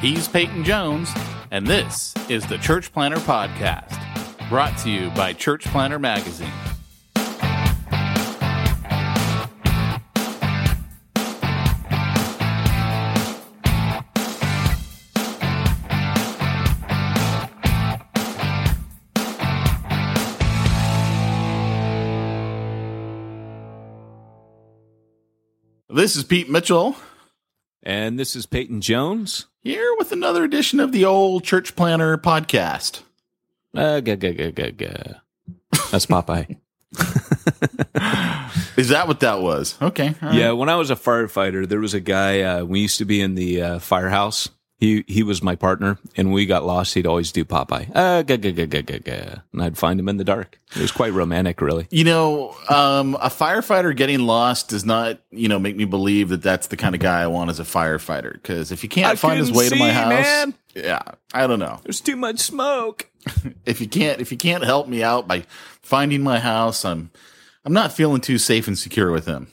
He's Peyton Jones, and this is the Church Planter Podcast, brought to you by Church Planter Magazine. This is Pete Mitchell. And this is Peyton Jones. Here with another edition of the old Church Planter podcast. Uh, g- g- g- g- g- That's Popeye. Is that what that was? Okay. Yeah, when I was a firefighter, there was a guy, uh, we used to be in the uh, firehouse he he was my partner, and we got lost. He'd always do Popeye, uh, ga, ga, ga, ga, ga, ga. and I'd find him in the dark. It was quite romantic, really. You know, um, a firefighter getting lost does not, you know, make me believe that that's the kind of guy I want as a firefighter. Because if he can't I find his way to my see, house, man. yeah, I don't know. There's too much smoke. If you can't, if you can't help me out by finding my house, I'm, I'm not feeling too safe and secure with him.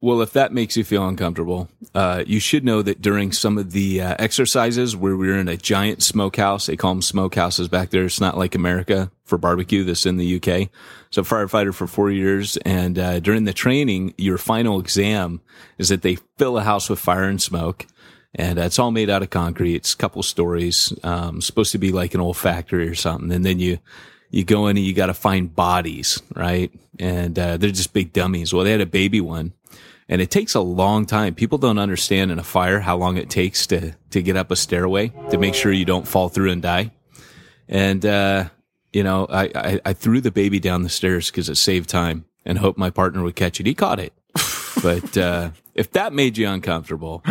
Well, if that makes you feel uncomfortable, uh, you should know that during some of the uh, exercises where we were in a giant smokehouse, they call them smokehouses back there. It's not like America for barbecue. This in the UK. So firefighter for four years. And, uh, during the training, your final exam is that they fill a house with fire and smoke. And uh, it's all made out of concrete. It's a couple stories, um, supposed to be like an old factory or something. And then you, you go in and you got to find bodies, right? And, uh, they're just big dummies. Well, they had a baby one and it takes a long time. People don't understand in a fire how long it takes to to get up a stairway to make sure you don't fall through and die. And uh, you know, I, I, I threw the baby down the stairs because it saved time and hoped my partner would catch it. He caught it, but uh, if that made you uncomfortable,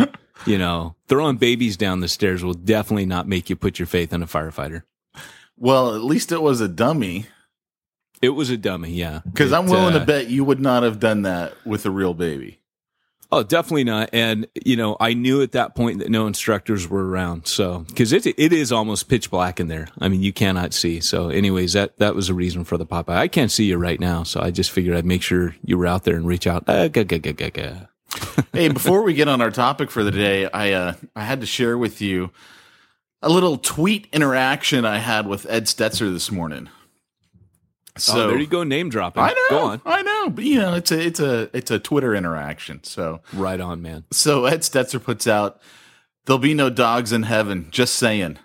you know, throwing babies down the stairs will definitely not make you put your faith in a firefighter. Well, at least it was a dummy. It was a dummy, yeah. Because I'm willing uh, to bet you would not have done that with a real baby. Oh, definitely not. And you know, I knew at that point that no instructors were around. So, because it it is almost pitch black in there. I mean, you cannot see. So, anyways, that that was a reason for the Popeye. I can't see you right now, so I just figured I'd make sure you were out there and reach out. Uh, ga, ga, ga. hey, before we get on our topic for the day, I uh, I had to share with you a little tweet interaction I had with Ed Stetzer this morning. So oh, there you go, name dropping. I know, go on. I know, but you know, it's a it's a it's a Twitter interaction. So right on, man. So Ed Stetzer puts out, "There'll be no dogs in heaven." Just saying.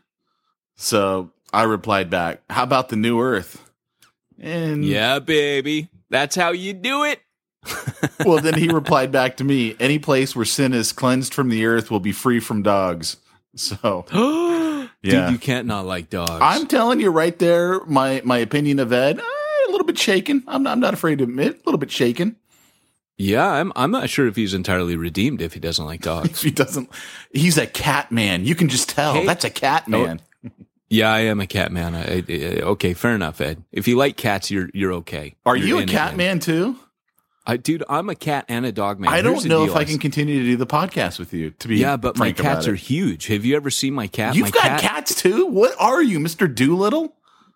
So I replied back, "How about the new Earth?" And yeah, baby, that's how you do it. well, then he replied back to me, "Any place where sin is cleansed from the earth will be free from dogs." So, yeah, Dude, you can't not like dogs. I'm telling you right there, my my opinion of Ed, little bit shaken. I'm not, I'm not afraid to admit, a little bit shaken. Yeah, I'm I'm not sure if he's entirely redeemed if he doesn't like dogs. he doesn't, he's a cat man. You can just tell hey, that's a cat oh. man. Oh, yeah, I am a cat man. I, I, okay, fair enough, Ed. If you like cats, you're you're okay. Are you're you a cat man too? I, dude, I'm a cat and a dog man. I don't know if I can continue to do the podcast with you. To be yeah, but my cats are huge. Have you ever seen my cat? You've my got cat, cats too. What are you, Mister Dolittle?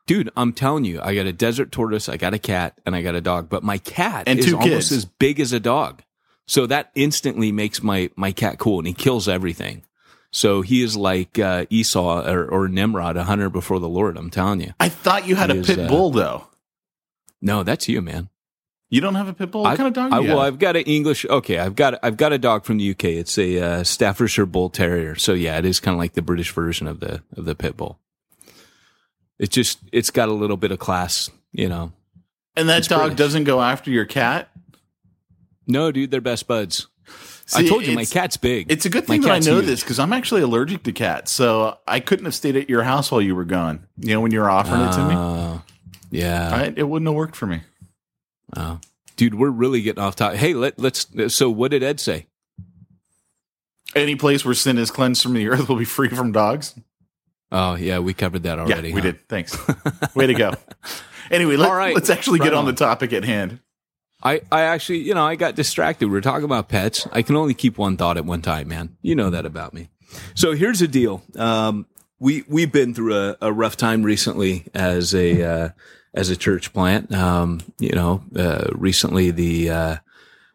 Dude, I'm telling you, I got a desert tortoise, I got a cat, and I got a dog. But my cat And is almost as big as a dog. So that instantly makes my my cat cool, and he kills everything. So he is like uh, Esau or, or Nimrod, a hunter before the Lord. I'm telling you. I thought you had He a is, pit uh, bull though. No, that's you, man. You don't have a pit bull. What I, kind of dog? I, do you well? I've got an English. Okay, I've got I've got a dog from the UK. It's a uh, Staffordshire Bull Terrier. So yeah, it is kind of like the British version of the of the pit bull. It's just it's got a little bit of class, you know. and that it's dog British. doesn't go after your cat. No, dude, they're best buds. I told you my cat's big. It's a good My thing that I know huge. this because I'm actually allergic to cats, so I couldn't have stayed at your house while you were gone. You know, when you were offering it to me, Oh, yeah. I, it wouldn't have worked for me. Oh. Dude, we're really getting off topic. Hey, let, let's. So, what did Ed say? Any place where sin is cleansed from the earth will be free from dogs. Oh, yeah, we covered that already. yeah, we huh? did. Thanks. Way to go. Anyway, let, All right. let's actually get Right on the topic at hand. I, I actually, you know, I got distracted. We were talking about pets. I can only keep one thought at one time, man. You know that about me. So here's the deal. Um, we we've been through a, a rough time recently as a uh, as a church plant. Um, you know, uh, recently the uh,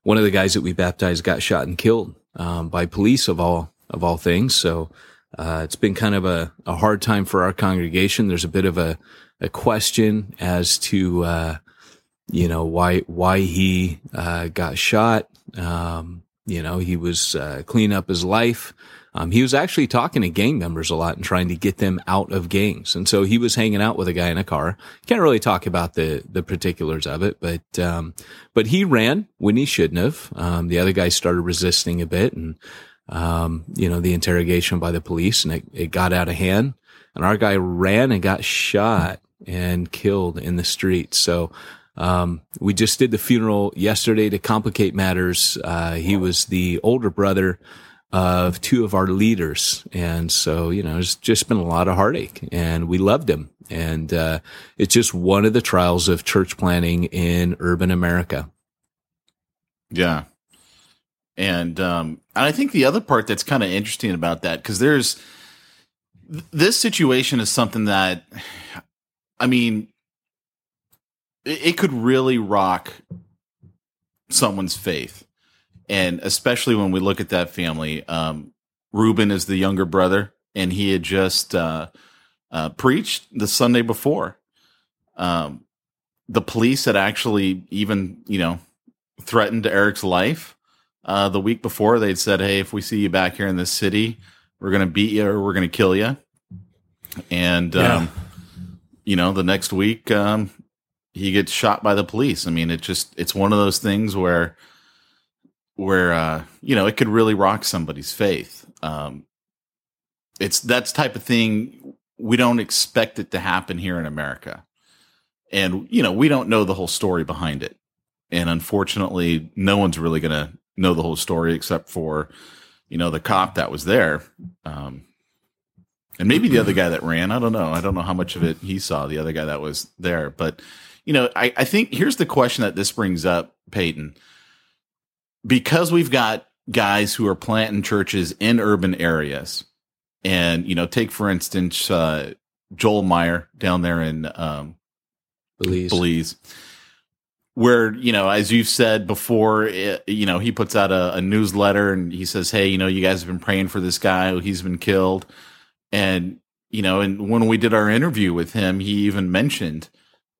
one of the guys that we baptized got shot and killed um, by police of all of all things. So uh, it's been kind of a, a hard time for our congregation. There's a bit of a, a question as to uh, you know why why he uh, got shot. Um, you know, he was uh, cleaning up his life. Um, he was actually talking to gang members a lot and trying to get them out of gangs. And so he was hanging out with a guy in a car. Can't really talk about the the particulars of it, but um, but he ran when he shouldn't have. Um, the other guy started resisting a bit, and um, you know the interrogation by the police, and it, it got out of hand. And our guy ran and got shot and killed in the street. So um, we just did the funeral yesterday to complicate matters. Uh, he was the older brother of two of our leaders. And so, you know, it's just been a lot of heartache and we loved him. And, uh, it's just one of the trials of church planting in urban America. Yeah. And um and I think the other part that's kind of interesting about that cuz there's th- this situation is something that I mean it, it could really rock someone's faith. And especially when we look at that family um is the younger brother and he had just uh uh preached the Sunday before. Um the police had actually even, you know, threatened Eric's life. Uh, the week before, they'd said, "Hey, if we see you back here in this city, we're going to beat you or we're going to kill you." And Yeah. um, you know, the next week, um, he gets shot by the police. I mean, it just it's one of those things where where uh, you know it could really rock somebody's faith. Um, it's that's type of thing we don't expect it to happen here in America, and you know we don't know the whole story behind it and unfortunately no one's really going to know the whole story except for you know the cop that was there um and maybe the other guy that ran i don't know i don't know how much of it he saw the other guy that was there but you know i, I think here's the question that this brings up peyton because we've got guys who are planting churches in urban areas and you know take for instance uh joel meyer down there in um Belize. Belize. Where, you know, as you've said before, it, you know, he puts out a, a newsletter and he says, Hey, you know, you guys have been praying for this guy. He's been killed. And, you know, and when we did our interview with him, he even mentioned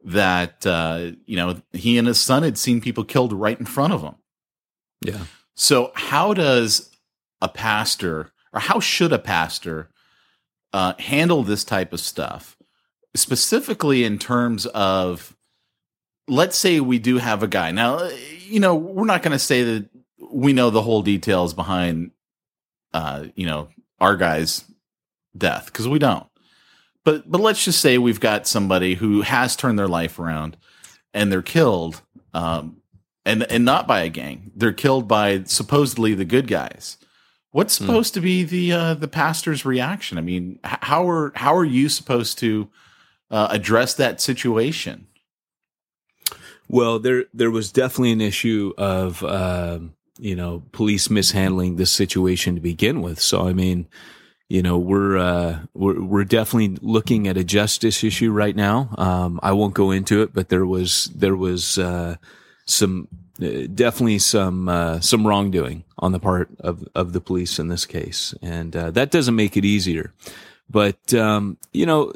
that, uh, you know, he and his son had seen people killed right in front of him. Yeah. So, how does a pastor, or how should a pastor, uh, handle this type of stuff, specifically in terms of, let's say we do have a guy. Now, you know, we're not going to say that we know the whole details behind, uh, you know, our guy's death because we don't. But but let's just say we've got somebody who has turned their life around, and they're killed. Um, and and not by a gang. They're killed by supposedly the good guys. What's Hmm. supposed to be the uh, the pastor's reaction? I mean, how are how are you supposed to uh, address that situation? Well, there there was definitely an issue of um, you know police mishandling this situation to begin with. So I mean, you know we're uh, we're we're definitely looking at a justice issue right now. Um, I won't go into it, but there was there was uh, some uh, definitely some uh, some wrongdoing on the part of of the police in this case, and uh, that doesn't make it easier. But um, you know.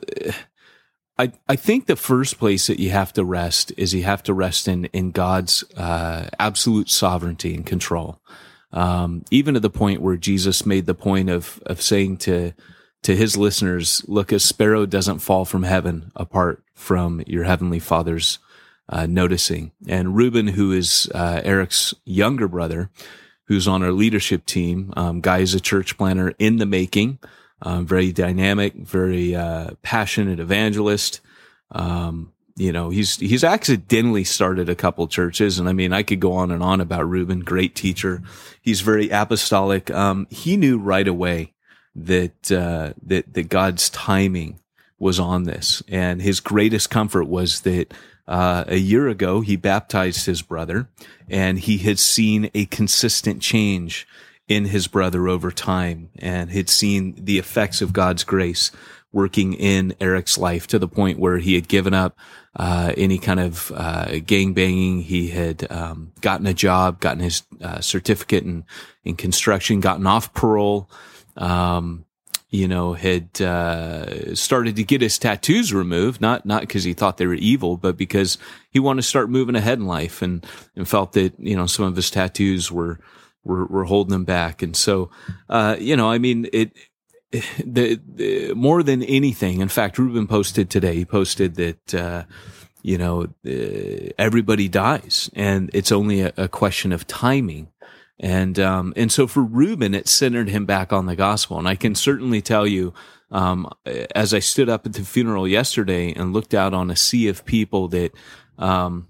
I, I think the first place that you have to rest is you have to rest in in God's uh, absolute sovereignty and control. Um, even to the point where Jesus made the point of of saying to to his listeners, "Look, a sparrow doesn't fall from heaven apart from your heavenly Father's uh, noticing." And Reuben, who is uh, Eric's younger brother, who's on our leadership team, um, guy is a church planter in the making, um, very dynamic, very uh, passionate evangelist. Um, you know, he's he's accidentally started a couple churches, and I mean, I could go on and on about Reuben, great teacher. He's very apostolic. Um, he knew right away that uh, that that God's timing was on this, and his greatest comfort was that uh, a year ago he baptized his brother, and he had seen a consistent change in his brother over time, and had seen the effects of God's grace working in Eric's life to the point where he had given up uh, any kind of uh, gang banging. He had um, gotten a job, gotten his uh, certificate in in construction, gotten off parole. Um, you know, had uh, started to get his tattoos removed, not not because he thought they were evil, but because he wanted to start moving ahead in life, and and felt that you know some of his tattoos were were, were holding them back, and so uh, you know, I mean, it the, the, more than anything, in fact, Reuben posted today. He posted that uh, you know uh, everybody dies, and it's only a, a question of timing. And um, and so for Reuben, it centered him back on the gospel. And I can certainly tell you, um, as I stood up at the funeral yesterday and looked out on a sea of people that. Um,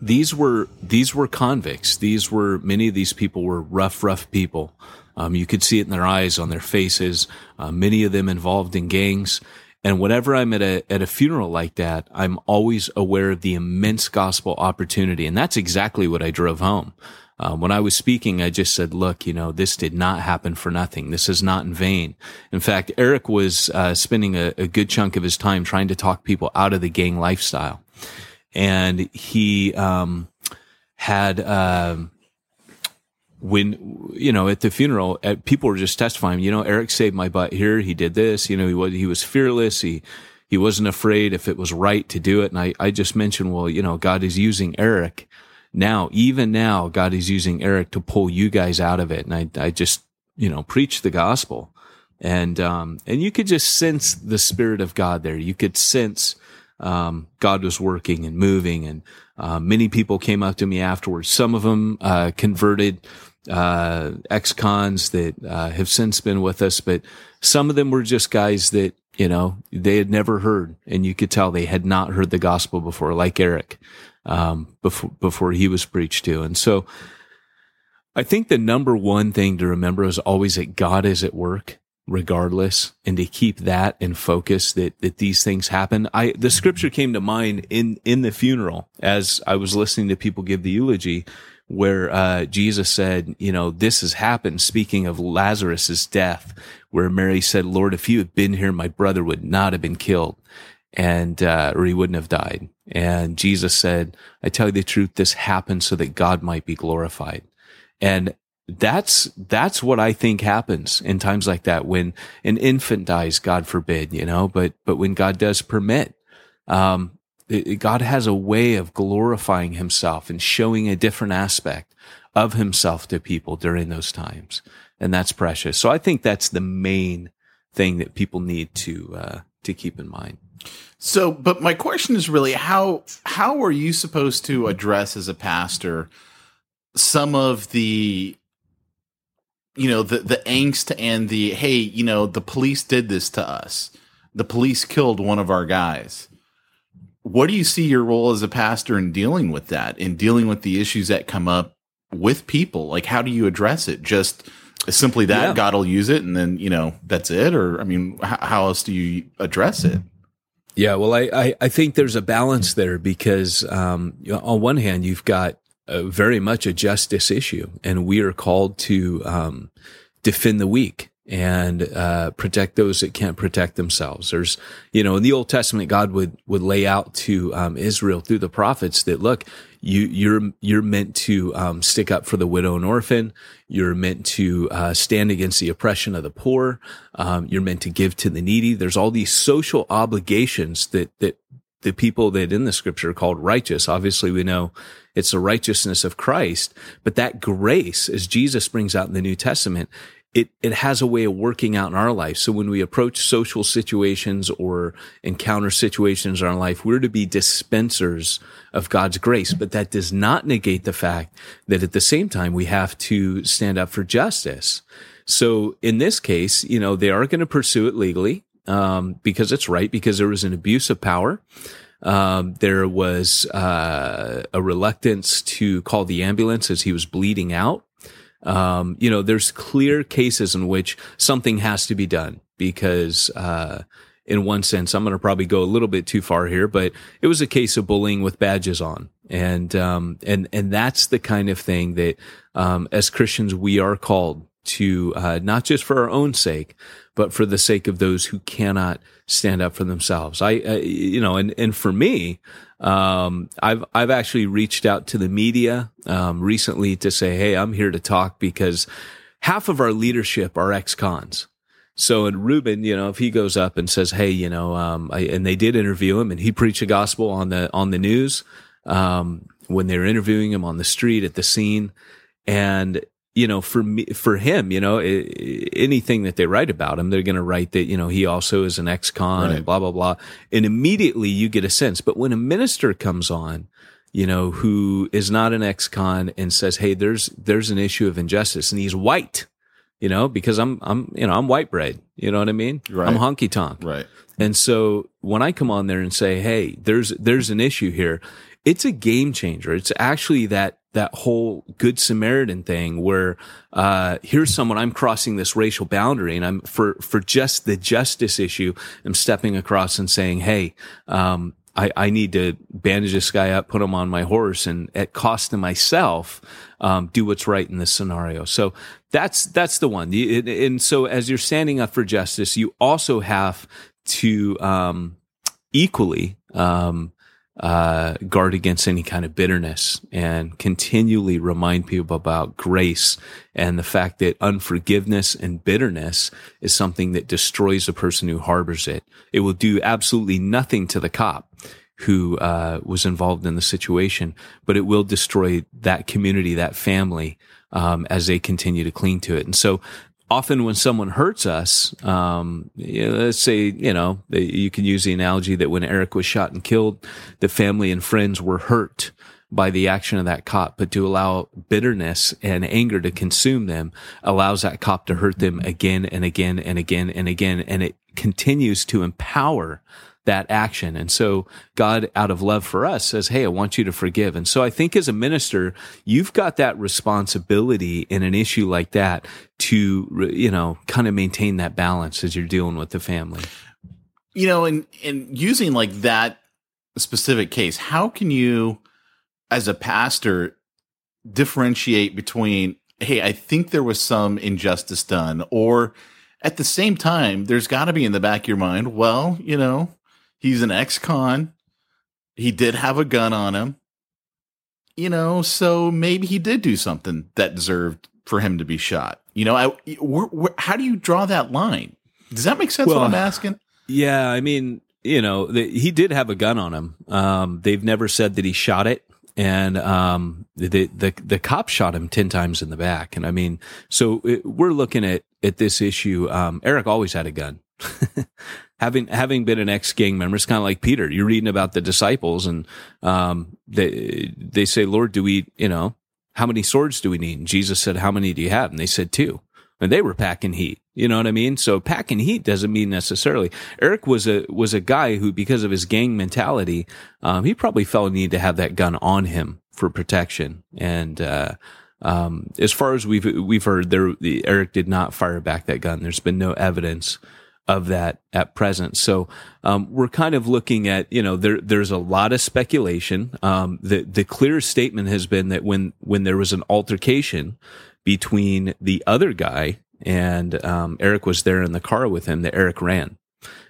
these were these were convicts. These were many of these people were rough, rough people um, you could see it in their eyes, on their faces. Uh, many of them involved in gangs. And whenever I'm at a at a funeral like that, I'm always aware of the immense gospel opportunity, and that's exactly what I drove home. Uh, when I was speaking, I just said, "Look, you know, this did not happen for nothing. This is not in vain." In fact, Eric was uh, spending a, a, good chunk of his time trying to talk people out of the gang lifestyle, and he um, had. Um, when you know at the funeral uh, people were just testifying you know eric saved my butt here. He did this. You know he was he was fearless. He he wasn't afraid if it was right to do it. And i i just mentioned well you know god is using eric now. Even now god is using eric to pull you guys out of it. And i i just you know preach the gospel. And um and you could just sense the spirit of god there. You could sense um, God was working and moving, and uh, many people came up to me afterwards. Some of them uh, converted uh, ex-cons that uh, have since been with us, but some of them were just guys that you know they had never heard, and you could tell they had not heard the gospel before, like Eric, um, before before he was preached to, and so. I think the number one thing to remember is always that God is at work regardless and to keep that in focus that that these things happen i the scripture came to mind in in the funeral as i was listening to people give the eulogy where uh, Jesus said, you know, this has happened, speaking of Lazarus's death, where Mary said, Lord, if you had been here, my brother would not have been killed and, uh, or he wouldn't have died. And Jesus said, I tell you the truth, this happened so that God might be glorified. And that's, that's what I think happens in times like that when an infant dies, God forbid, you know, but, but when God does permit, um, God has a way of glorifying himself and showing a different aspect of himself to people during those times. And that's precious. So I think that's the main thing that people need to, uh, to keep in mind. So, but my question is really how, how are you supposed to address as a pastor some of the, you know, the, the angst and the, hey, you know, the police did this to us. The police killed one of our guys. What do you see your role as a pastor in dealing with that in dealing with the issues that come up with people? Like how do you address it? Just simply that yeah. god will use it and then you know that's it? Or i mean how else do you address it? Yeah well i i, I think there's a balance there because um, on one hand you've got very much a justice issue and we are called to um, defend the weak and uh, protect those that can't protect themselves. There's, you know, in the Old Testament, God would would lay out to um, Israel through the prophets that look, you you're you're meant to um, stick up for the widow and orphan. You're meant to uh, stand against the oppression of the poor. Um, you're meant to give to the needy. There's all these social obligations that that the people that in the scripture are called righteous. Obviously, we know it's the righteousness of Christ, but that grace, as Jesus brings out in the New Testament, it, it has a way of working out in our life. So when we approach social situations or encounter situations in our life, we're to be dispensers of God's grace. But that does not negate the fact that at the same time, we have to stand up for justice. So in this case, you know, they are going to pursue it legally, um, because it's right, because there was an abuse of power. Um, there was uh, a reluctance to call the ambulance as he was bleeding out. Um, you know, there's clear cases in which something has to be done because, uh, in one sense, I'm going to probably go a little bit too far here, but it was a case of bullying with badges on. And, um, and, and that's the kind of thing that, um, as Christians, we are called to, uh, not just for our own sake, but for the sake of those who cannot stand up for themselves. I, uh, you know, and, and for me, um, I've, I've actually reached out to the media, um, recently to say, Hey, I'm here to talk because half of our leadership are ex-cons. So, and Ruben, you know, if he goes up and says, Hey, you know, um, I, and they did interview him and he preached a gospel on the, on the news, um, when they were interviewing him on the street at the scene. And you know, for me, for him, you know, anything that they write about him, they're going to write that, you know, he also is an ex-con right. and blah, blah, blah. And immediately you get a sense. But when a minister comes on, you know, who is not an ex-con and says, Hey, there's, there's an issue of injustice and he's white, you know, because I'm, I'm, you know, I'm white bread. You know what I mean? Right. I'm honky tonk. Right. And so when I come on there and say, Hey, there's, there's an issue here, it's a game changer. It's actually that that whole good Samaritan thing where, uh, here's someone I'm crossing this racial boundary and I'm for, for just the justice issue, I'm stepping across and saying, Hey, um, I, I need to bandage this guy up, put him on my horse and at cost to myself, um, do what's right in this scenario. So that's, that's the one. And so as you're standing up for justice, you also have to, um, equally, um, uh, guard against any kind of bitterness and continually remind people about grace and the fact that unforgiveness and bitterness is something that destroys the person who harbors it. It will do absolutely nothing to the cop who uh, was involved in the situation, but it will destroy that community, that family, um, as they continue to cling to it. And so often when someone hurts us, um, you know, let's say, you know, you can use the analogy that when Eric was shot and killed, the family and friends were hurt by the action of that cop, but to allow bitterness and anger to consume them allows that cop to hurt them again and again and again and again. And it continues to empower that action. And so God, out of love for us, says, Hey, I want you to forgive. And so I think as a minister, you've got that responsibility in an issue like that to, you know, kind of maintain that balance as you're dealing with the family. You know, and, and using like that specific case, how can you, as a pastor, differentiate between, Hey, I think there was some injustice done or, at the same time, there's got to be in the back of your mind, well, you know, He's an ex-con. He did have a gun on him. You know, so maybe he did do something that deserved for him to be shot. You know, I, we're, we're, how do you draw that line? Does that make sense? Well, what I'm asking? Yeah, I mean, you know, the, he did have a gun on him. Um, they've never said that he shot it, and um, the the the cop shot him ten times in the back. And I mean, so it, we're looking at at this issue. Um, Eric always had a gun. having having been an ex gang member, it's kind of like Peter. You're reading about the disciples, and um, they they say, "Lord, do we, you know, how many swords do we need?" And Jesus said, "How many do you have?" And they said, two. And they were packing heat. You know what I mean? So packing heat doesn't mean necessarily. Eric was a was a guy who, because of his gang mentality, um, he probably felt a need to have that gun on him for protection. And uh, um, as far as we've we've heard, there the, Eric did not fire back that gun. There's been no evidence of that at present. So um, we're kind of looking at you know there there's a lot of speculation. Um, the the clear statement has been that when when there was an altercation between the other guy and um, Eric was there in the car with him. That Eric ran,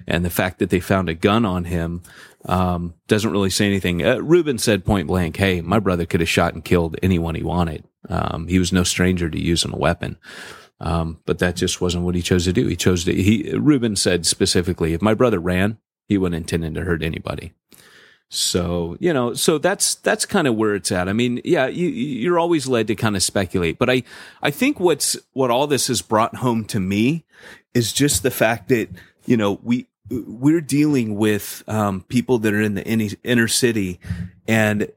and the fact that they found a gun on him um, doesn't really say anything. Uh, Ruben said point blank, "Hey, my brother could have shot and killed anyone he wanted. Um, he was no stranger to using a weapon." Um, but that just wasn't what he chose to do. He chose to, he, Ruben said specifically, if my brother ran, he wouldn't intend to hurt anybody. So, you know, so that's, that's kind of where it's at. I mean, yeah, you, you're always led to kind of speculate, but I, I think what's, what all this has brought home to me is just the fact that, you know, we, we're dealing with, um, people that are in the inner, inner city and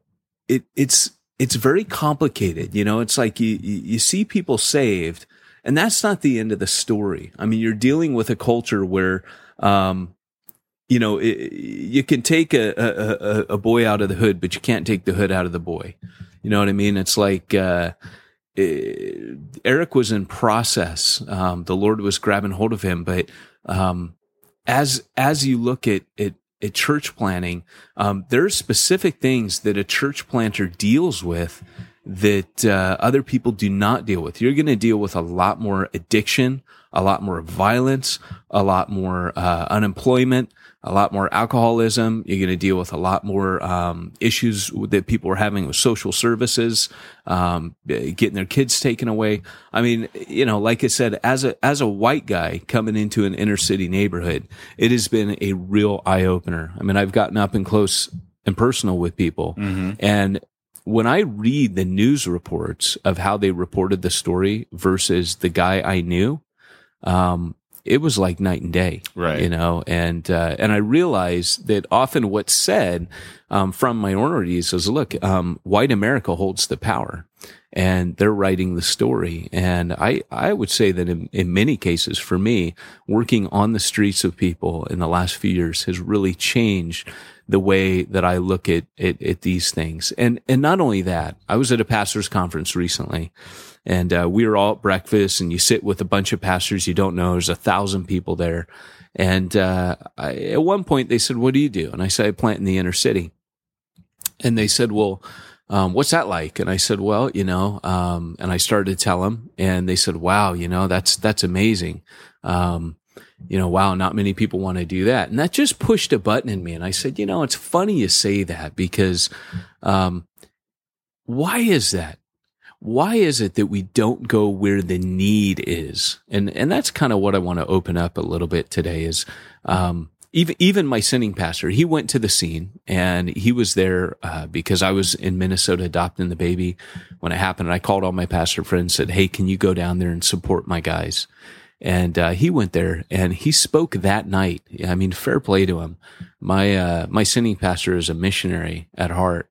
it, it's, it's very complicated. You know, it's like you, you see people saved, and that's not the end of the story. I mean, you're dealing with a culture where, um, you know, it, you can take a, a, a, boy out of the hood, but you can't take the hood out of the boy. You know what I mean? It's like, uh, it, Eric was in process. Um, the Lord was grabbing hold of him, but, um, as, as you look at, at, at church planting, um, there are specific things that a church planter deals with that uh, other people do not deal with. You're going to deal with a lot more addiction, a lot more violence, a lot more uh, unemployment, a lot more alcoholism. You're going to deal with a lot more um, issues that people are having with social services, um, getting their kids taken away. I mean, you know, like I said, as a as a white guy coming into an inner city neighborhood, it has been a real eye opener. I mean, I've gotten up and close and personal with people, mm-hmm. and when I read the news reports of how they reported the story versus the guy I knew, um, it was like night and day, right? You know, and uh, and I realized that often what's said um, from minorities is, look, um, white America holds the power, and they're writing the story. And I I would say that in, in many cases, for me, working on the streets of people in the last few years has really changed the way that I look at, at, at these things. And, and not only that, I was at a pastor's conference recently and, uh, we were all at breakfast and you sit with a bunch of pastors you don't know. There's a thousand people there. And, uh, I, at one point they said, what do you do? And I said, I plant in the inner city. And they said, well, um, what's that like? And I said, well, you know, um, and I started to tell them and they said, wow, you know, that's, that's amazing. Um, you know, wow, not many people want to do that. And that just pushed a button in me. And I said, you know, it's funny you say that because, um, why is that? Why is it that we don't go where the need is? And, and that's kind of what I want to open up a little bit today is, um, even even my sending pastor, he went to the scene and he was there uh, because I was in Minnesota adopting the baby when it happened. And I called all my pastor friends, and said, "Hey, can you go down there and support my guys?" And uh, he went there and he spoke that night. I mean, fair play to him. My uh, my sending pastor is a missionary at heart,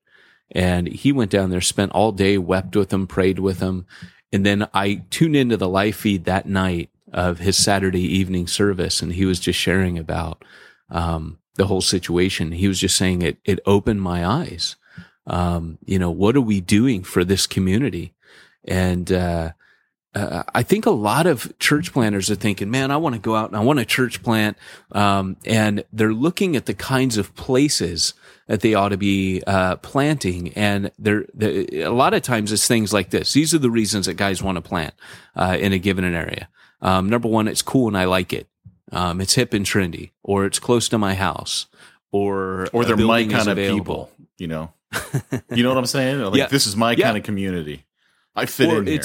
and he went down there, spent all day, wept with them, prayed with them, and then I tuned into the live feed that night of his Saturday evening service, and he was just sharing about um, the whole situation. He was just saying it it opened my eyes. Um, you know, what are we doing for this community? And uh, uh, I think a lot of church planters are thinking, man, I want to go out and I want a church plant. Um, and they're looking at the kinds of places that they ought to be, uh, planting. And they're, they're, a lot of times it's things like this. These are the reasons that guys want to plant, uh, in a given area. Um, number one, it's cool and I like it. Um, it's hip and trendy or it's close to my house or, or they're my kind of people, you know, you know what I'm saying? Like, yeah. this is my yeah. kind of community. I fit or in here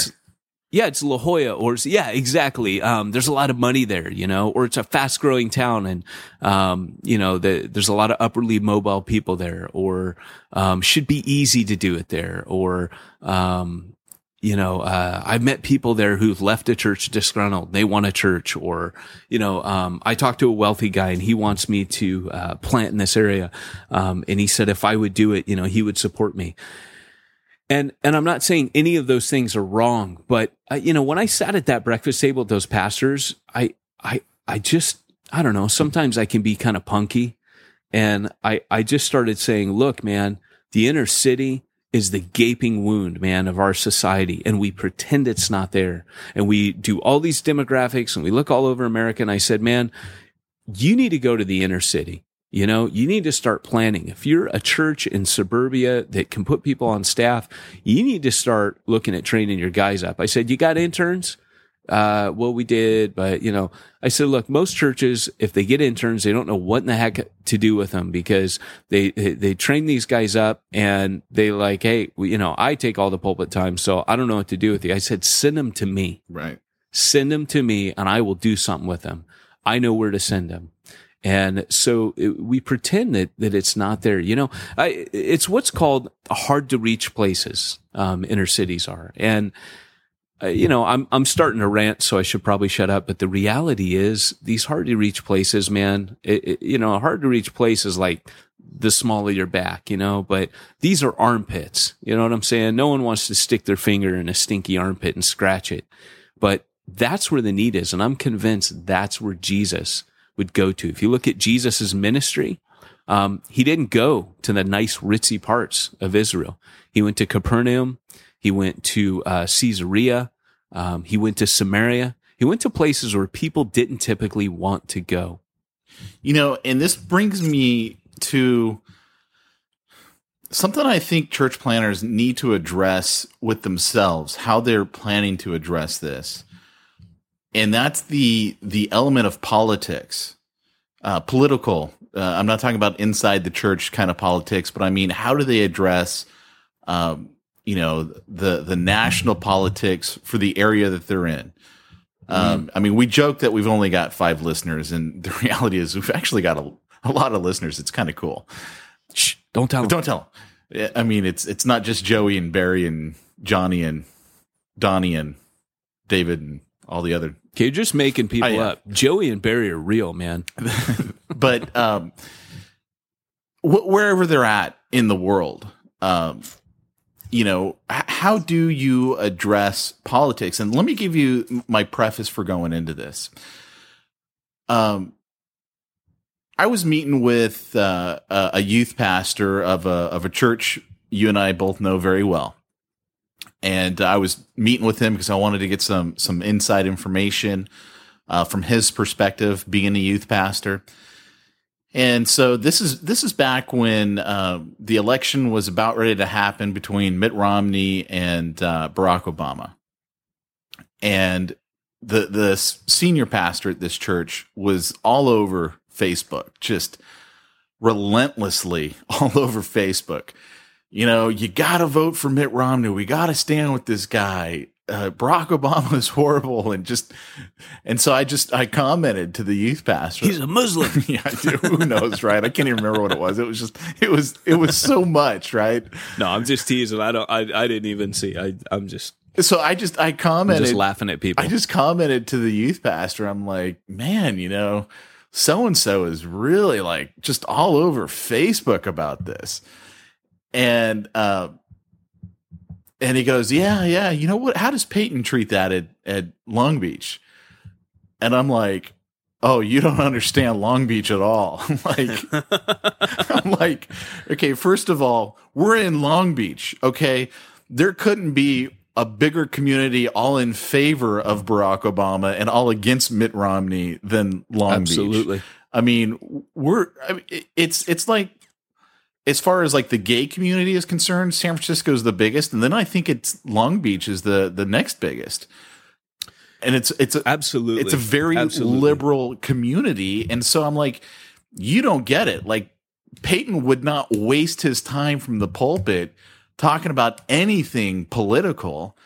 yeah, it's La Jolla or yeah, exactly. Um, there's a lot of money there, you know, or it's a fast growing town and, um, you know, the, there's a lot of upwardly mobile people there or, um, should be easy to do it there or, um, you know, uh, I've met people there who've left a church disgruntled. They want a church or, you know, um, I talked to a wealthy guy and he wants me to, uh, plant in this area. Um, and he said if I would do it, you know, he would support me. And, and I'm not saying any of those things are wrong, but uh, you know, when I sat at that breakfast table with those pastors, I, I, I just, I don't know, sometimes I can be kind of punky. And I, I just started saying, look, man, the inner city is the gaping wound, man, of our society. And we pretend it's not there. And we do all these demographics and we look all over America. And I said, man, you need to go to the inner city. You know, you need to start planning. If you're a church in suburbia that can put people on staff, you need to start looking at training your guys up. I said, you got interns? Uh, well, we did, but you know, I said, look, most churches, if they get interns, they don't know what in the heck to do with them because they, they, they train these guys up and they like, Hey, you know, I take all the pulpit time. So I don't know what to do with you. I said, send them to me, Right. send them to me and I will do something with them. I know where to send them. And so it, we pretend that, that it's not there. You know, I, it's what's called hard to reach places, um, inner cities are. And, uh, you know, I'm, I'm starting to rant, so I should probably shut up. But the reality is these hard to reach places, man, it, it, you know, hard to reach places like the small of your back, you know, but these are armpits. You know what I'm saying? No one wants to stick their finger in a stinky armpit and scratch it, but that's where the need is. And I'm convinced that's where Jesus would go to. If you look at Jesus's ministry, um, he didn't go to the nice ritzy parts of Israel. He went to Capernaum. He went to uh, Caesarea. Um, he went to Samaria. He went to places where people didn't typically want to go. You know, and this brings me to something I think church planters need to address with themselves, how they're planning to address this. And that's the the element of politics, uh, political. Uh, I'm not talking about inside the church kind of politics, but I mean, how do they address, um, you know, the the national politics for the area that they're in? Um, I mean, we joke that we've only got five listeners, and the reality is we've actually got a, a lot of listeners. It's kind of cool. Shh, don't tell But don't tell them. I mean, it's it's not just Joey and Barry and Johnny and Donnie and David and all the other. Okay, you're just making people Oh, yeah. up. Joey and Barry are real, man. But um, wh- wherever they're at in the world, um, you know, h- how do you address politics? And let me give you my preface for going into this. Um, I was meeting with uh, a a youth pastor of a of a church you and I both know very well, and I was meeting with him because I wanted to get some some inside information uh, from his perspective, being a youth pastor. And so this is this is back when uh, the election was about ready to happen between Mitt Romney and uh, Barack Obama, and the the senior pastor at this church was all over Facebook, just relentlessly all over Facebook. You know, you got to vote for Mitt Romney. We got to stand with this guy. Uh, Barack Obama is horrible, and just and so I just I commented to the youth pastor. He's a Muslim. yeah, dude, who knows, right? I can't even remember what it was. It was just it was it was so much, right? no, I'm just teasing. I don't. I, I didn't even see. I I'm just So I just I I'm commented just laughing at people. I just commented to the youth pastor. I'm like, man, you know, so and so is really like just all over Facebook about this. And uh and he goes, Yeah, yeah, you know what? How does Peyton treat that at, at Long Beach? And I'm like, Oh, you don't understand Long Beach at all. I'm like I'm like, okay, first of all, we're in Long Beach, okay? There couldn't be a bigger community all in favor of Barack Obama and all against Mitt Romney than Long Beach. Absolutely. I mean, we're I mean, it's it's like as far as like the gay community is concerned, San Francisco is the biggest, and then I think it's Long Beach is the the next biggest. And it's it's a, Absolutely. it's a very Absolutely. liberal community, and so I'm like, you don't get it. Like Peyton would not waste his time from the pulpit talking about anything political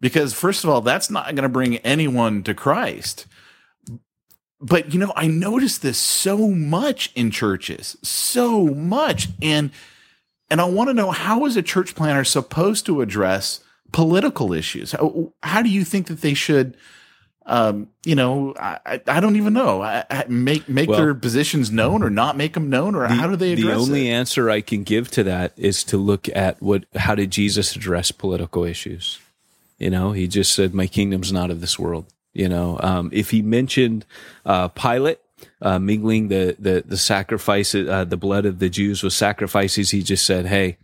because first of all, that's not going to bring anyone to Christ. But you know, I noticed this so much in churches, so much, and and I want to know how is a church planter supposed to address political issues? How, how do you think that they should? Um, you know, I, I- don't even know. I, I make make Well- their positions known or not make them known, or how do they address the only it? answer I can give to that is to look at what how did Jesus address political issues? You know, he just said, "My kingdom's not of this world." You know, um, if he mentioned uh, Pilate uh, mingling the the the sacrifices, uh, the blood of the Jews with sacrifices, he just said, "Hey."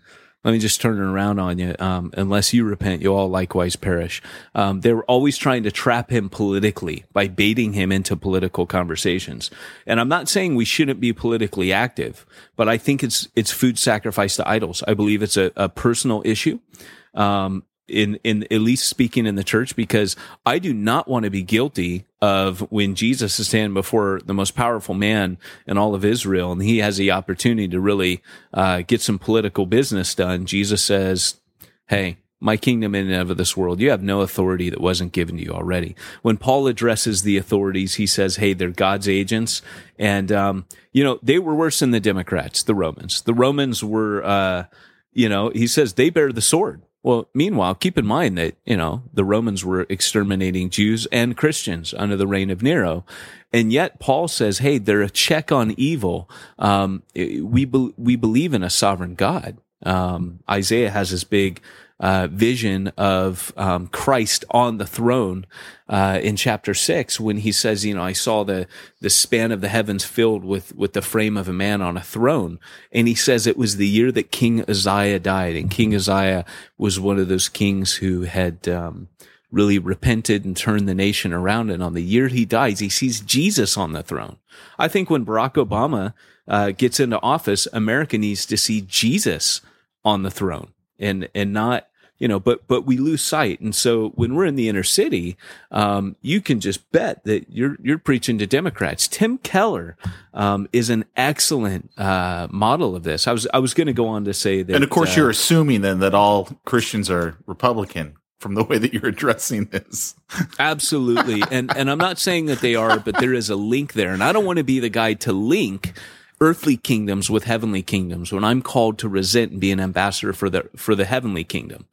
Let me just turn it around on you. Um, unless you repent, you'll all likewise perish. Um, they were always trying to trap him politically by baiting him into political conversations. And I'm not saying we shouldn't be politically active, but I think it's it's food sacrifice to idols. I believe it's a, a personal issue. Um, in in at least speaking in the church because I do not want to be guilty of when Jesus is standing before the most powerful man in all of Israel and he has the opportunity to really uh, get some political business done. Jesus says, "Hey." My kingdom in and of this world, you have no authority that wasn't given to you already. When Paul addresses the authorities, he says, Hey, they're God's agents. And, um, you know, they were worse than the Democrats, the Romans. The Romans were, uh, you know, he says they bear the sword well, meanwhile, keep in mind that, you know, the Romans were exterminating Jews and Christians under the reign of Nero. And yet Paul says, hey, they're a check on evil. Um, we, be- we believe in a sovereign God. Um, Isaiah has this big uh, vision of um, Christ on the throne uh, in chapter six when he says, "You know, I saw the the span of the heavens filled with with the frame of a man on a throne," and he says it was the year that King Uzziah died, and King Uzziah was one of those kings who had. Um, really repented and turned the nation around. And on the year he dies, he sees Jesus on the throne. I think when Barack Obama uh, gets into office, America needs to see Jesus on the throne and and not you know but but we lose sight. And so when we're in the inner city um, you can just bet that you're you're preaching to democrats. Tim keller um, is an excellent uh, model of this. I was i was going to go on to say that and of course uh, you're assuming then that all christians are republican from the way that you're addressing this. Absolutely. And and i'm not saying that they are but there is a link there. And i don't want to be the guy to link earthly kingdoms with heavenly kingdoms when I'm called to resent and be an ambassador for the, for the heavenly kingdom.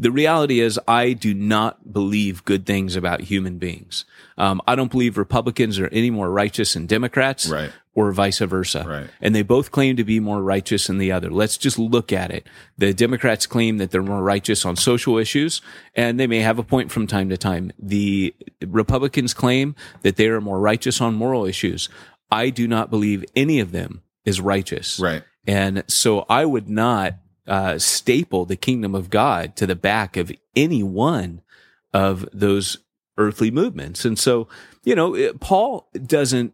The reality is I do not believe good things about human beings. Um, I don't believe Republicans are any more righteous than Democrats right. or vice versa. Right. And they both claim to be more righteous than the other. Let's just look at it. The Democrats claim that they're more righteous on social issues, and they may have a point from time to time. The Republicans claim that they are more righteous on moral issues. I do not believe any of them is righteous. Right. And so I would not uh, staple the kingdom of God to the back of any one of those earthly movements. And so, you know, it, Paul doesn't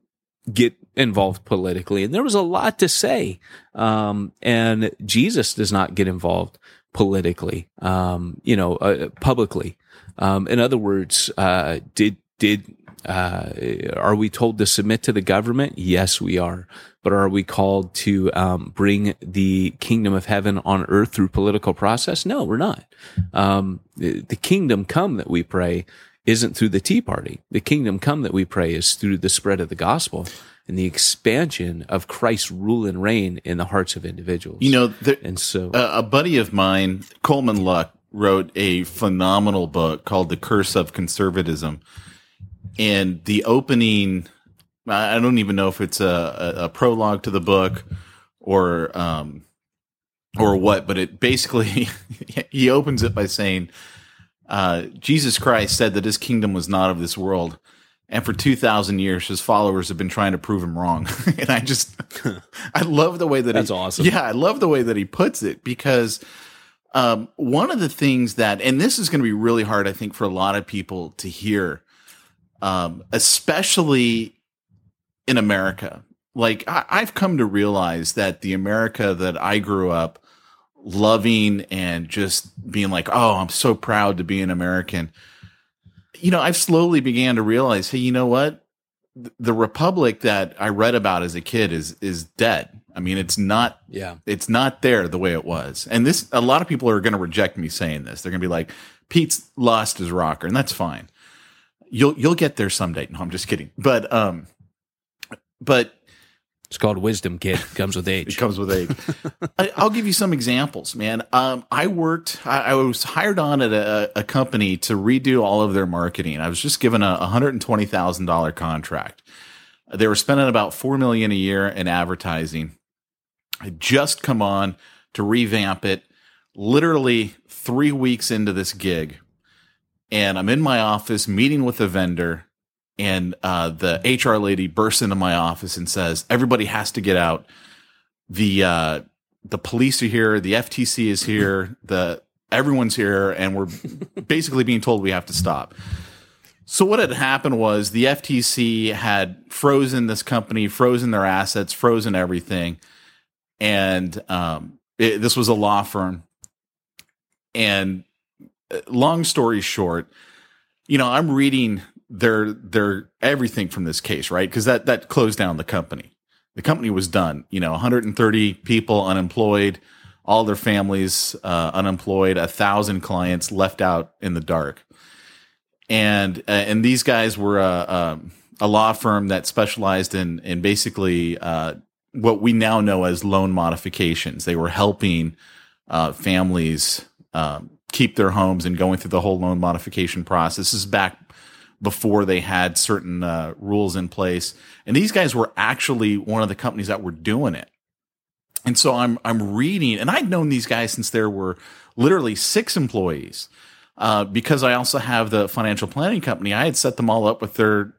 get involved politically. And there was a lot to say. Um, and Jesus does not get involved politically, um, you know, uh, publicly. Um, in other words, uh, did, did uh, are we told to submit to the government? Yes, we are. But are we called to um, bring the kingdom of heaven on earth through political process? No, we're not. Um, the, the kingdom come that we pray isn't through the Tea Party. The kingdom come that we pray is through the spread of the gospel and the expansion of Christ's rule and reign in the hearts of individuals. You know, there, and so a, a buddy of mine, Coleman Luck, wrote a phenomenal book called The Curse of Conservatism and the opening i don't even know if it's a, a, a prologue to the book or um or what but it basically he opens it by saying uh jesus christ said that his kingdom was not of this world. And for 2000 years his followers have been trying to prove him wrong. And i just i love the way that that's he, awesome. Yeah i love the way that he puts it because um, one of the things that and this is going to be really hard i think for a lot of people to hear um, especially in America. Like I, I've come to realize that the America that I grew up loving and just being like, oh, I'm so proud to be an American. You know, I've slowly began to realize, hey, you know what? The republic that I read about as a kid is is dead. I mean, it's not. Yeah, it's not there the way it was. And this, a lot of people are going to reject me saying this. They're going to be like, Pete's lost his rocker, and that's fine you'll you'll get there someday. No, I'm just kidding. But um, but it's called wisdom, kid. Comes with age. it comes with age. I, will give you some examples, man. Um, I worked. I, I was hired on at a, a, company to redo all of their marketing. I was just given a hundred and twenty thousand dollar contract. They were spending about four million a year in advertising. I just come on to revamp it. Literally three weeks into this gig, and I'm in my office meeting with a vendor, and uh, the HR lady bursts into my office and says, "Everybody has to get out. The uh, the police are here. The FTC is here. The everyone's here, and we're basically being told we have to stop." So what had happened was the FTC had frozen this company, frozen their assets, frozen everything, and um, it, this was a law firm, and long story short, you know, I'm reading their their everything from this case, right? Because that that closed down the company. The company was done. You know, 130 people unemployed, all their families uh, unemployed, a thousand clients left out in the dark, and uh, and these guys were a, a, a, law firm that specialized in in basically uh, what we now know as loan modifications. They were helping uh, families um, keep their homes and going through the whole loan modification process. This is back before they had certain uh, rules in place, and these guys were actually one of the companies that were doing it. And so I'm I'm reading, and I'd known these guys since there were literally six employees. Uh, because I also have the financial planning company, I had set them all up with their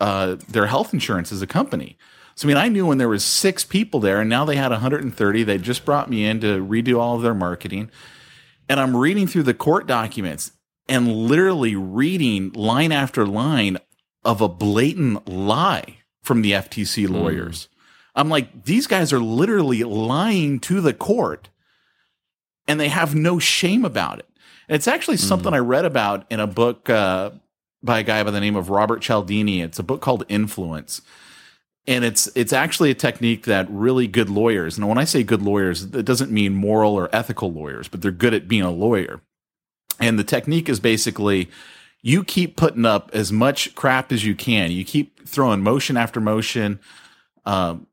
uh, their health insurance as a company. So I mean, I knew when there was six people there, and now they had 130. They just brought me in to redo all of their marketing, and I'm reading through the court documents and literally reading line after line of a blatant lie from the FTC hmm. lawyers. Mm. I'm like, these guys are literally lying to the court, and they have no shame about it. And it's actually mm. something I read about in a book uh, by a guy by the name of Robert Cialdini. It's a book called Influence and it's it's actually a technique that really good lawyers and when i say good lawyers it doesn't mean moral or ethical lawyers but they're good at being a lawyer. And the technique is basically you keep putting up as much crap as you can. You keep throwing motion after motion um,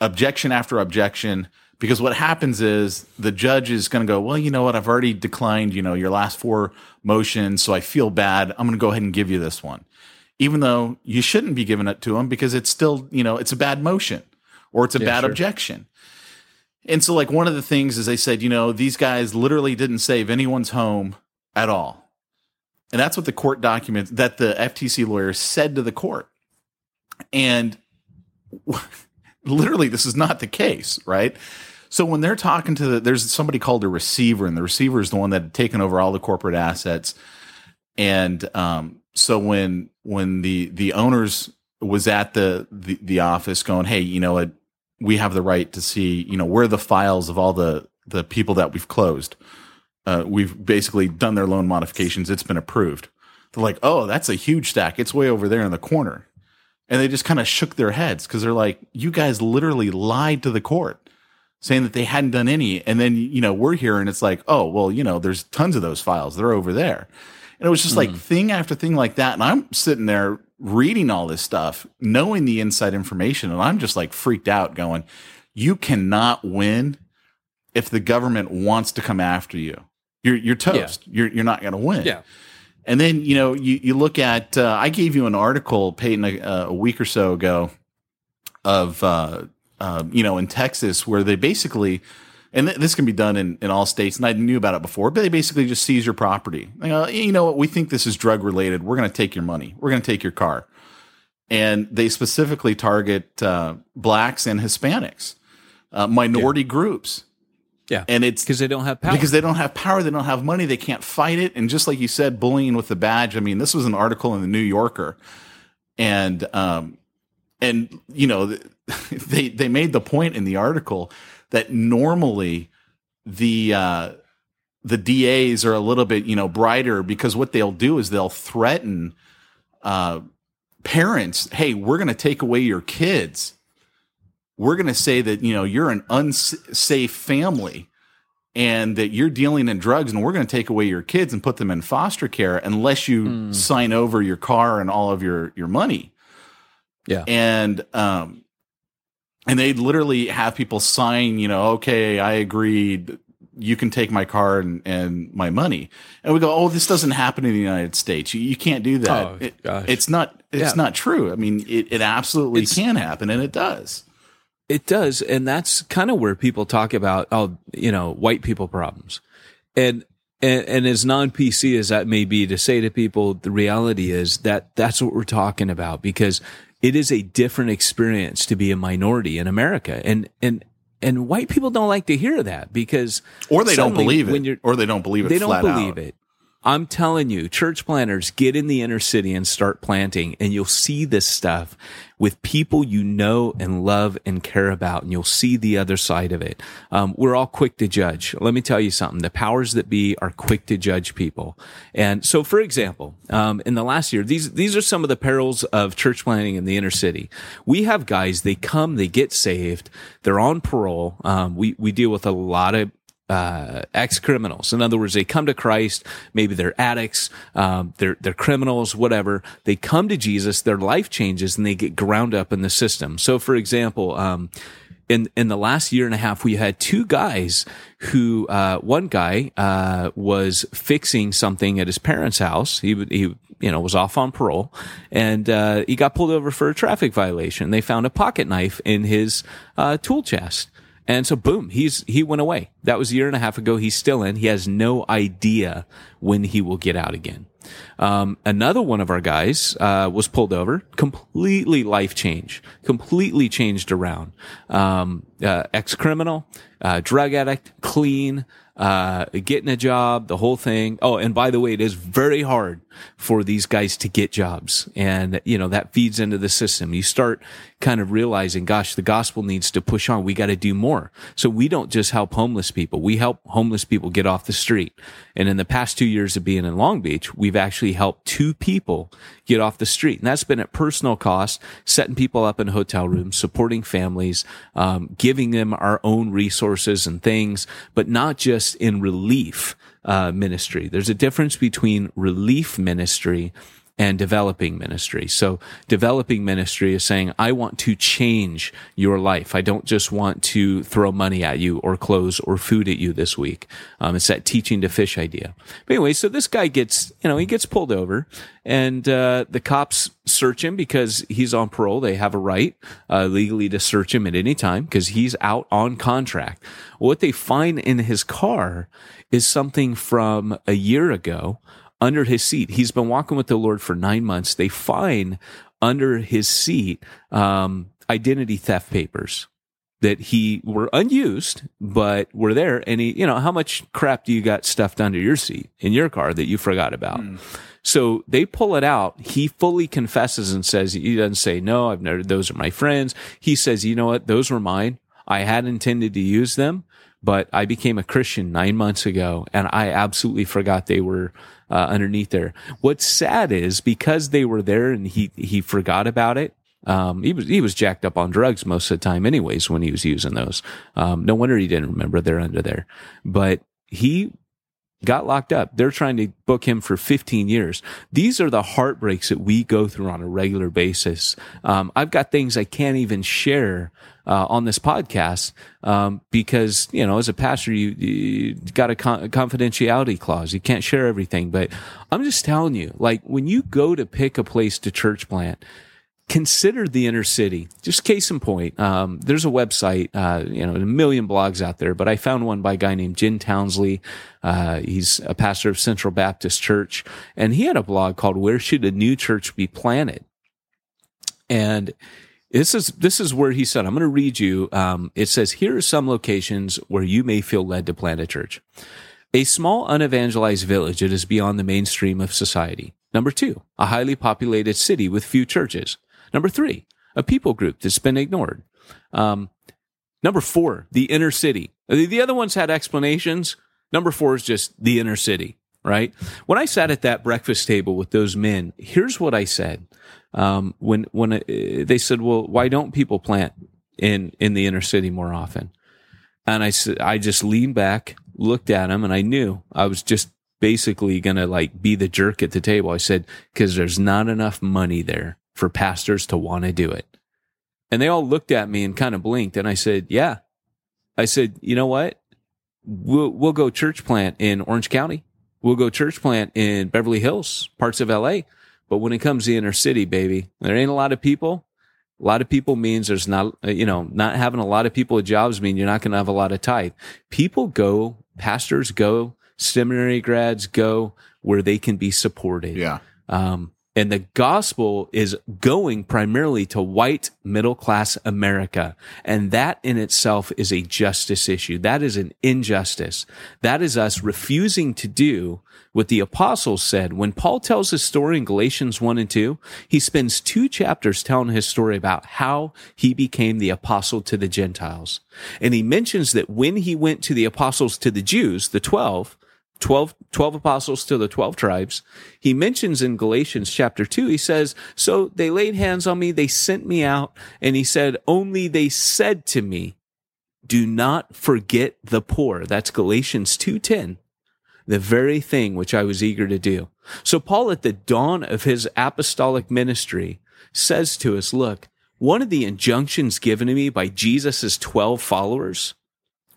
objection after objection because what happens is the judge is going to go well you know what? I've already declined you know your last four motions so i feel bad. I'm going to go ahead and give you this one even though you shouldn't be giving it to them because it's still, you know, it's a bad motion or it's a yeah, bad sure. objection. And so, like, one of the things is they said, you know, these guys literally didn't save anyone's home at all. And that's what the court documents that the FTC lawyer said to the court. And literally, this is not the case, right? So when they're talking to the, there's somebody called a receiver, and the receiver is the one that had taken over all the corporate assets. And um, so when when the the owners was at the, the the office going, hey, you know what, we have the right to see, you know, where the files of all the the people that we've closed. Uh, we've basically done their loan modifications. It's been approved. They're like, oh, that's a huge stack. It's way over there in the corner. And they just kind of shook their heads because they're like, you guys literally lied to the court saying that they hadn't done any. And then, you know, we're here and it's like, oh, well, you know, there's tons of those files. They're over there. And it was just mm. like thing after thing like that. And I'm sitting there reading all this stuff, knowing the inside information. And I'm just like freaked out going, you cannot win if the government wants to come after you. You're, you're toast. Yeah. You're, you're not going to win. Yeah. And then, you know, you, you look at, uh, I gave you an article, Peyton, a, a week or so ago of, uh, uh, you know, in Texas where they basically, and th- this can be done in, in all states, and I knew about it before, but they basically just seize your property. you know what? We think this is drug related. We're going to take your money. We're going to take your car. And they specifically target uh, blacks and Hispanics, uh, minority yeah. groups. Yeah. And it's because they don't have power. Because they don't have power. They don't have money. They can't fight it. And just like you said, bullying with the badge. I mean, this was an article in the New Yorker. And, um, and, you know, they, they made the point in the article that normally the uh, the DAs are a little bit you know brighter because what they'll do is they'll threaten uh, parents, hey, we're going to take away your kids. We're going to say that you know you're an unsafe family and that you're dealing in drugs and we're going to take away your kids and put them in foster care unless you mm. sign over your car and all of your your money. Yeah. And um and they'd literally have people sign, you know, okay, I agreed. You can take my car and, and my money. And we go, oh, this doesn't happen in the United States. You, you can't do that. Oh, it, it's not. It's yeah. not true. I mean, it, it absolutely it's, can happen, and it does. It does, and that's kind of where people talk about, oh, you know, white people problems, and and, and as non PC as that may be to say to people, the reality is that that's what we're talking about because it is a different experience to be a minority in America. And, and, and white people don't like to hear that because or they don't believe it or they don't believe it they don't believe out. it I'm telling you, church planters, get in the inner city and start planting and you'll see this stuff with people you know and love and care about and you'll see the other side of it. Um, we're all quick to judge. Let me tell you something. The powers that be are quick to judge people. And so, for example, um, in the last year, these, these are some of the perils of church planting in the inner city. We have guys, they come, they get saved, they're on parole. Um, we, we deal with a lot of uh, ex criminals. In other words, they come to Christ. Maybe they're addicts, um, they're they're criminals, whatever. They come to Jesus, their life changes, and they get ground up in the system. So, for example, um, in in the last year and a half, we had two guys who uh, one guy uh, was fixing something at his parents' house. He he you know was off on parole, and uh, he got pulled over for a traffic violation. They found a pocket knife in his uh, tool chest. And so boom, he's, he went away. That was a year and a half ago. He's still in. He has no idea when he will get out again. Um, another one of our guys, uh, was pulled over, completely life change, completely changed around. Um, uh, ex-criminal, uh, drug addict, clean, uh, getting a job, the whole thing. Oh, and by the way, it is very hard for these guys to get jobs. And, you know, that feeds into the system. You start kind of realizing, gosh, the gospel needs to push on. We got to do more. So we don't just help homeless people. We help homeless people get off the street. And in the past two years of being in Long Beach, we've actually helped two people get off the street. And that's been at personal cost, setting people up in hotel rooms, supporting families, um, giving them our own resources and things, but not just in relief uh, ministry. There's a difference between relief ministry and developing ministry. So developing ministry is saying, I want to change your life. I don't just want to throw money at you or clothes or food at you this week. Um, it's that teaching to fish idea. But anyway, so this guy gets, you know, he gets pulled over and, uh, the cops search him because he's on parole. They have a right, uh, legally to search him at any time because he's out on contract. What they find in his car is something from a year ago under his seat. He's been walking with the Lord for nine months. They find under his seat um, identity theft papers that he were unused, but were there. And he, you know, how much crap do you got stuffed under your seat in your car that you forgot about? Mm. So they pull it out. He fully confesses and says, he doesn't say, no, I've never, those are my friends. He says, you know what? Those were mine. I had intended to use them, but I became a Christian nine months ago and I absolutely forgot they were uh, underneath there. What's sad is because they were there and he, he forgot about it. Um, he was, he was jacked up on drugs most of the time anyways when he was using those. Um, no wonder he didn't remember they're under there, but he got locked up. They're trying to book him for 15 years. These are the heartbreaks that we go through on a regular basis. Um, I've got things I can't even share uh, on this podcast um, because you know as a pastor you, you got a, con- a confidentiality clause. You can't share everything. But I'm just telling you, like when you go to pick a place to church plant consider the inner city. Just case in point, um, there's a website, uh, you know, a million blogs out there, but I found one by a guy named Jim Townsley. Uh, he's a pastor of Central Baptist Church, and he had a blog called "Where Should a New Church Be Planted?" And this is this is where he said, "I'm going to read you." Um, it says, "Here are some locations where you may feel led to plant a church." A small unevangelized village that is beyond the mainstream of society. Number two, a highly populated city with few churches. Number three, a people group that's been ignored. Um, number four, the inner city. The other ones had explanations. Number four is just the inner city, right? When I sat at that breakfast table with those men, here's what I said. Um, when when uh, they said, "Well, why don't people plant in in the inner city more often?" And I I just leaned back, looked at them, and I knew I was just basically gonna like be the jerk at the table. I said, "Because there's not enough money there." For pastors to want to do it. And they all looked at me and kind of blinked. And I said, yeah. I said, you know what? We'll, we'll go church plant in Orange County. We'll go church plant in Beverly Hills, parts of LA. But when it comes to the inner city, baby, there ain't a lot of people. A lot of people means there's not, you know, not having a lot of people at jobs mean you're not going to have a lot of tithe. People go, pastors go, seminary grads go where they can be supported. Yeah. Um, And the gospel is going primarily to white middle class America. And that in itself is a justice issue. That is an injustice. That is us refusing to do what the apostles said. When Paul tells his story in Galatians 1 and 2, he spends two chapters telling his story about how he became the apostle to the Gentiles. And he mentions that when he went to the apostles to the Jews, the 12, 12, 12 apostles to the 12 tribes. He mentions in Galatians chapter 2, he says, So they laid hands on me, they sent me out, and he said, Only they said to me, Do not forget the poor. That's Galatians 2:10. The very thing which I was eager to do. So Paul at the dawn of his apostolic ministry says to us, look, one of the injunctions given to me by Jesus' 12 followers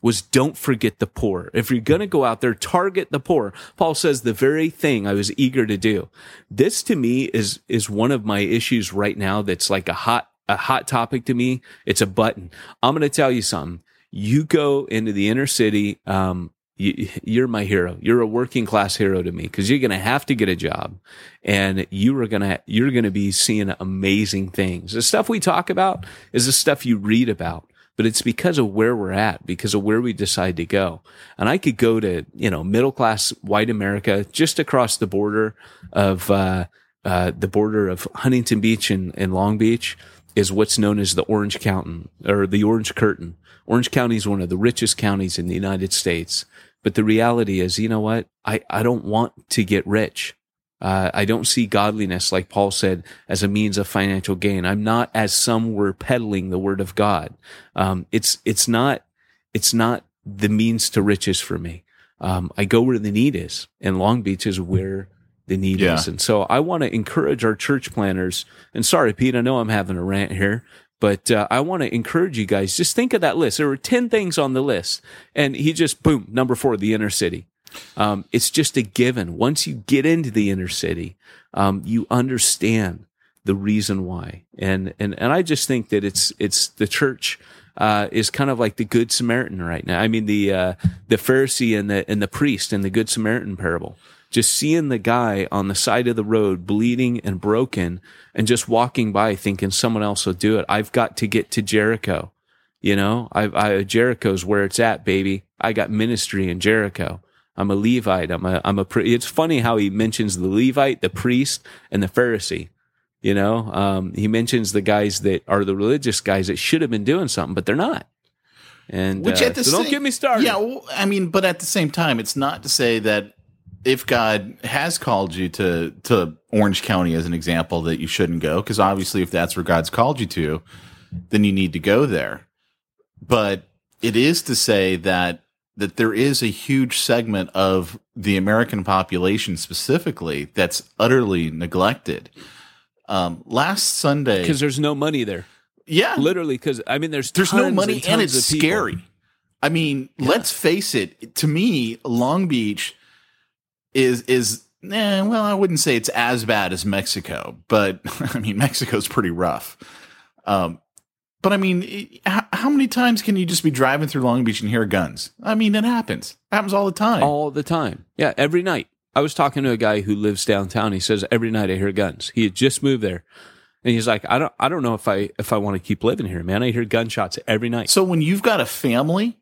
was don't forget the poor. If you're going to go out there, target the poor. Paul says the very thing I was eager to do. This to me is, is one of my issues right now that's like a hot, a hot topic to me. It's a button. I'm going to tell you something. You go into the inner city, um, you, are my hero. You're a working class hero to me because you're going to have to get a job and you are going to, you're going to be seeing amazing things. The stuff we talk about is the stuff you read about but it's because of where we're at, because of where we decide to go. And I could go to, you know, middle class white America just across the border of, uh, uh, the border of Huntington Beach and, and Long Beach is what's known as the Orange Curtain or the Orange Curtain. Orange County is one of the richest counties in the United States. But the reality is, you know what? I, I don't want to get rich. Uh, I don't see godliness, like Paul said, as a means of financial gain. I'm not as some were peddling the word of God. Um, it's, it's not, it's not the means to riches for me. Um, I go where the need is and Long Beach is where the need yeah. is. And so I want to encourage our church planters and sorry, Pete, I know I'm having a rant here, but uh, I want to encourage you guys. Just think of that list. There were 10 things on the list and he just, boom, number four, the inner city. Um, it's just a given. Once you get into the inner city, um, you understand the reason why. And, and, and I just think that it's, it's the church, uh, is kind of like the good Samaritan right now. I mean, the, uh, the Pharisee and the, and the priest and the good Samaritan parable. Just seeing the guy on the side of the road bleeding and broken and just walking by thinking someone else will do it. I've got to get to Jericho. You know, I, I, Jericho's where it's at, baby. I got ministry in Jericho. I'm a Levite. I'm a, I'm a, it's funny how he mentions the Levite, the priest, and the Pharisee. You know, um, he mentions the guys that are the religious guys that should have been doing something, but they're not. And which uh, at the so same, don't get me started. Yeah, well, I mean, but at the same time, it's not to say that if God has called you to to Orange County as an example that you shouldn't go, because obviously, if that's where God's called you to, then you need to go there. But it is to say that that there is a huge segment of the American population specifically that's utterly neglected. Um, last Sunday, because there's no money there. Yeah, literally. Because I mean, there's there's no money and, and it's scary. I mean, yeah. let's face it. To me, Long Beach is is eh, well, I wouldn't say it's as bad as Mexico, but I mean, Mexico's pretty rough. Um, but I mean, how many times can you just be driving through Long Beach and hear guns? I mean, it happens. It happens all the time. All the time. Yeah, every night. I was talking to a guy who lives downtown. He says every night I hear guns. He had just moved there. And he's like, I don't I don't know if I if I want to keep living here, man. I hear gunshots every night. So when you've got a family,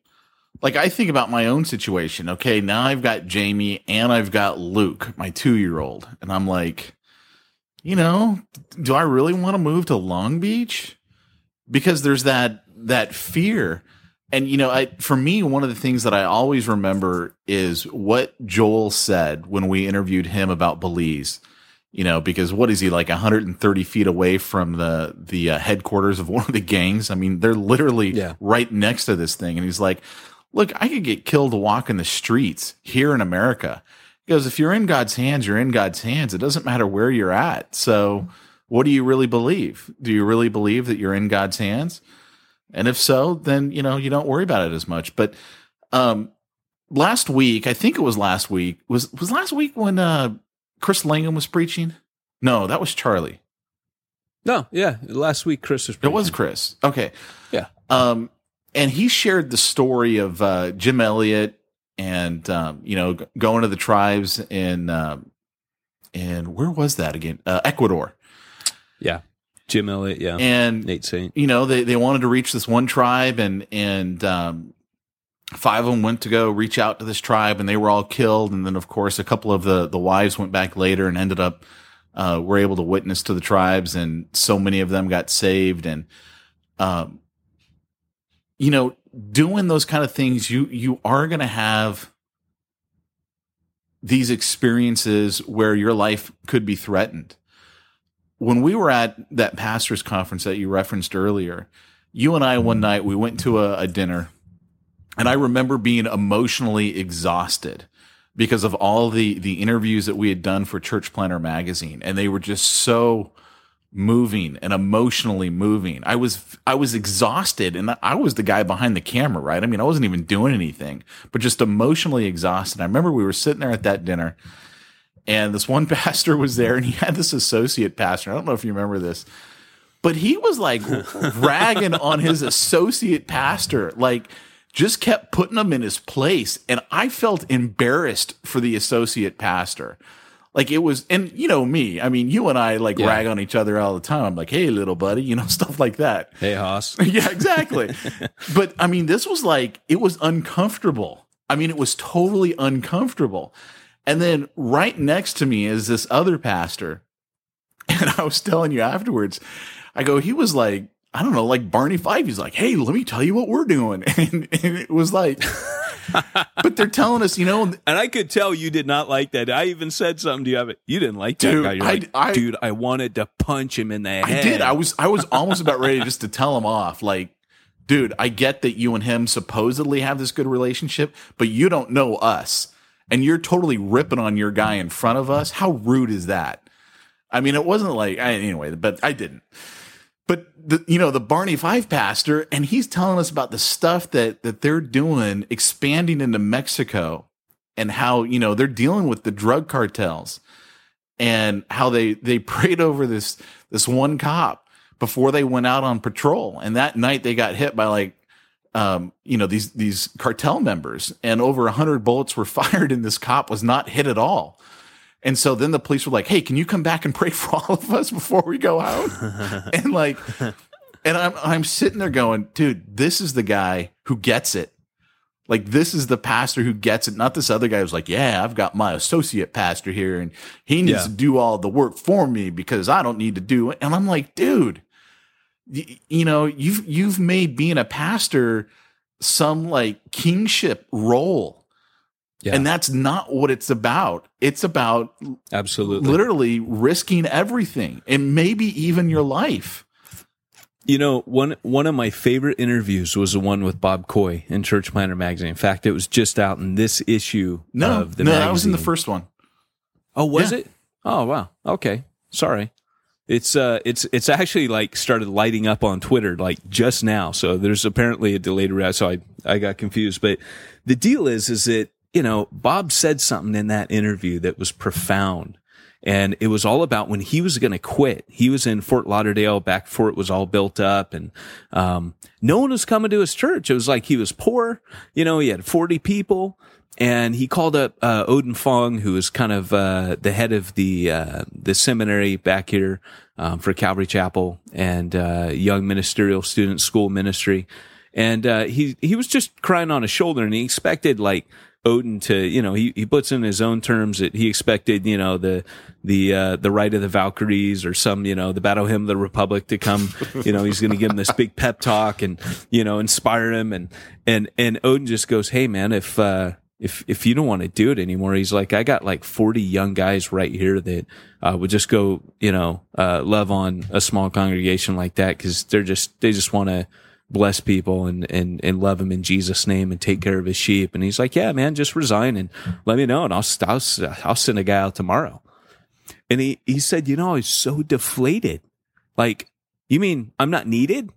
like I think about my own situation. Okay, now I've got Jamie and I've got Luke, my two year old. And I'm like, you know, do I really want to move to Long Beach? Because there's that that fear. And you know I, for me one of the things that i always remember is what joel said when we interviewed him about belize you know because what is he like 130 feet away from the the uh, headquarters of one of the gangs? I mean they're literally yeah. right next to this thing. And he's like look i could get killed walking the streets here in america. He goes if you're in god's hands you're in god's hands. It doesn't matter where you're at. So what do you really believe? Do you really believe that you're in God's hands? And if so, then you know you don't worry about it as much. But um, last week, I think it was last week, was was last week when uh, Chris Langham was preaching. No, that was Charlie. No, yeah, last week Chris was. Preaching. It was Chris. Okay, yeah. Um, and he shared the story of uh, Jim Elliot and um, you know going to the tribes in um, and where was that again? Uh, Ecuador. Yeah. Jim Elliot, yeah. And Nate Saint. you know, they, they wanted to reach this one tribe and, and, um, five of them went to go reach out to this tribe and they were all killed. And then of course, a couple of the, the wives went back later and ended up, uh, were able to witness to the tribes and so many of them got saved. And, um, you know, doing those kind of things, you, you are going to have these experiences where your life could be threatened when we were at that pastors conference that you referenced earlier, you and I one night we went to a, a dinner, and I remember being emotionally exhausted because of all the the interviews that we had done for Church Planter magazine, and they were just so moving and emotionally moving. I was I was exhausted and I was the guy behind the camera, right? I mean, I wasn't even doing anything, but just emotionally exhausted. I remember we were sitting there at that dinner and this one pastor was there and he had this associate pastor. I don't know if you remember this, but he was like ragging on his associate pastor, like just kept putting him in his place. And I felt embarrassed for the associate pastor. Like it was, and you know me, I mean, you and I like yeah. rag on each other all the time. I'm like, hey, little buddy, you know, stuff like that. Hey, Hoss. yeah, exactly. but I mean, this was like, it was uncomfortable. I mean, it was totally uncomfortable. And then right next to me is this other pastor. And I was telling you afterwards, I go, he was like, I don't know, like Barney Fife. He's like, hey, let me tell you what we're doing. And, and it was like, but they're telling us, you know. And I could tell you did not like that. I even said something to you. You didn't like that dude, guy. You're I, like, I, dude, I wanted to punch him in the head. I did. I was, I was almost about ready just to tell him off. Like, dude, I get that you and him supposedly have this good relationship, but you don't know us and you're totally ripping on your guy in front of us. How rude is that? I mean, it wasn't like I, anyway, but I didn't. But the, you know, the Barney Fife pastor, and he's telling us about the stuff that that they're doing, expanding into Mexico, and how you know they're dealing with the drug cartels, and how they they prayed over this this one cop before they went out on patrol, and that night they got hit by like um, you know, these these cartel members, and over a hundred bullets were fired, and this cop was not hit at all. And so then the police were like, "Hey, can you come back and pray for all of us before we go out?" and like, and I'm I'm sitting there going, "Dude, this is the guy who gets it. Like, this is the pastor who gets it, not this other guy who's like, yeah, I've got my associate pastor here, and he needs yeah. to do all the work for me because I don't need to do it." And I'm like, "Dude." You know you've you've made being a pastor some like kingship role. Yeah. and that's not what it's about. It's about absolutely. literally risking everything and maybe even your life. You know one one of my favorite interviews was the one with bob coy in church planter magazine. In fact it was just out in this issue no of the no magazine. that was in the first one. Oh was yeah. it? Oh wow. Okay. Sorry it's uh, it's it's actually like started lighting up on Twitter like just now. So there's apparently a delayed reaction. So I I got confused, but the deal is is that you know Bob said something in that interview that was profound, and it was all about when he was going to quit. He was in Fort Lauderdale back before it was all built up, and um, no one was coming to his church. It was like he was poor. You know, he had 40 people and he called up uh, Oden Fong, who is kind of uh, the head of the uh, the seminary back here um, for Calvary Chapel and uh, young ministerial student school ministry, and uh, he he was just crying on his shoulder, and he expected like Oden to you know he he puts in his own terms that he expected you know the the uh, the Ride of the Valkyries or some you know the battle hymn of the Republic to come. You know he's going to give him this big pep talk and you know inspire him. And and and Oden just goes hey man if uh, if if you don't want to do it anymore, he's like, I got like 40 young guys right here that uh, would just go, you know, uh, love on a small congregation like that because they're just they just want to bless people and and and love him in Jesus' name and take care of his sheep. And he's like, Yeah, man, just resign and let me know, and I'll I'll, I'll send a guy out tomorrow. And he he said, you know, I was so deflated. Like, you mean I'm not needed?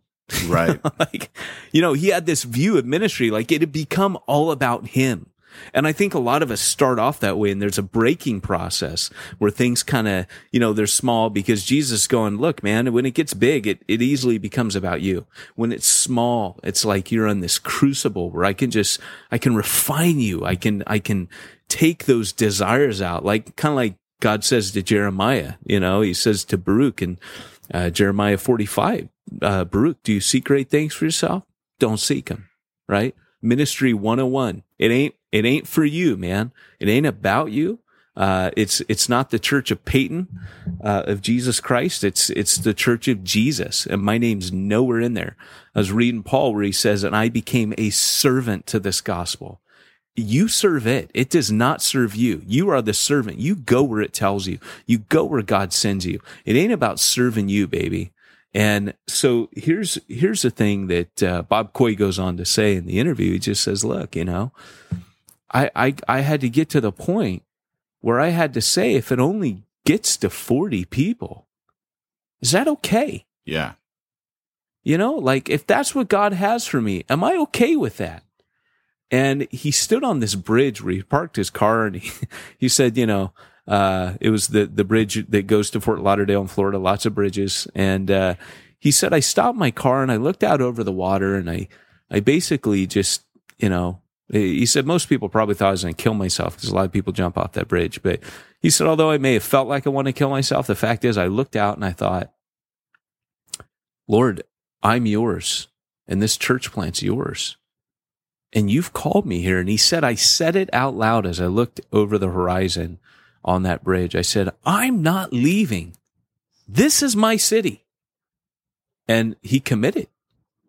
Right. like, you know, he had this view of ministry, like it had become all about him. And I think a lot of us start off that way and there's a breaking process where things kind of, you know, they're small because Jesus going, look, man, when it gets big, it, it easily becomes about you. When it's small, it's like you're on this crucible where I can just, I can refine you. I can, I can take those desires out, like kind of like God says to Jeremiah, you know, he says to Baruch in uh, Jeremiah 45, uh, Baruch, do you seek great things for yourself? Don't seek them, right? Ministry 101. It ain't, it ain't for you, man. It ain't about you. Uh, it's it's not the Church of Peyton uh, of Jesus Christ. It's it's the Church of Jesus, and my name's nowhere in there. I was reading Paul where he says, "And I became a servant to this gospel." You serve it. It does not serve you. You are the servant. You go where it tells you. You go where God sends you. It ain't about serving you, baby. And so here's here's the thing that uh, Bob Coy goes on to say in the interview. He just says, "Look, you know, I I I had to get to the point where I had to say, if it only gets to 40 people, is that okay? Yeah. You know, like if that's what God has for me, am I okay with that? And he stood on this bridge where he parked his car and he, he said, you know, uh, it was the, the bridge that goes to Fort Lauderdale in Florida, lots of bridges. And, uh, he said, I stopped my car and I looked out over the water and I, I basically just, you know, he said most people probably thought I was going to kill myself because a lot of people jump off that bridge. But he said, although I may have felt like I want to kill myself, the fact is I looked out and I thought, Lord, I'm yours and this church plant's yours. And you've called me here. And he said, I said it out loud as I looked over the horizon on that bridge. I said, I'm not leaving. This is my city. And he committed.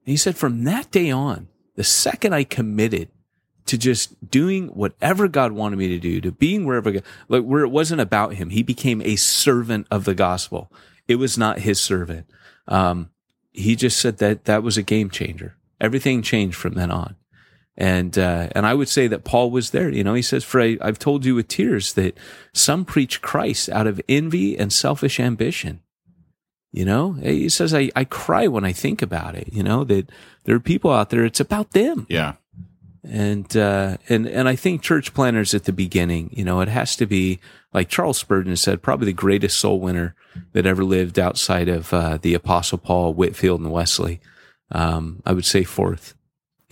He said, from that day on, the second I committed to just doing whatever God wanted me to do, to being wherever, God, like where it wasn't about him. He became a servant of the gospel. It was not his servant. Um, he just said that that was a game changer. Everything changed from then on. And, uh, and I would say that Paul was there. You know, he says, for I, I've told you with tears that some preach Christ out of envy and selfish ambition. You know, he says, I, I cry when I think about it, you know, that there are people out there, it's about them. Yeah and uh, and and I think church planters at the beginning, you know, it has to be like Charles Spurgeon said, probably the greatest soul winner that ever lived outside of uh, the Apostle Paul, Whitefield and Wesley. Um, I would say fourth.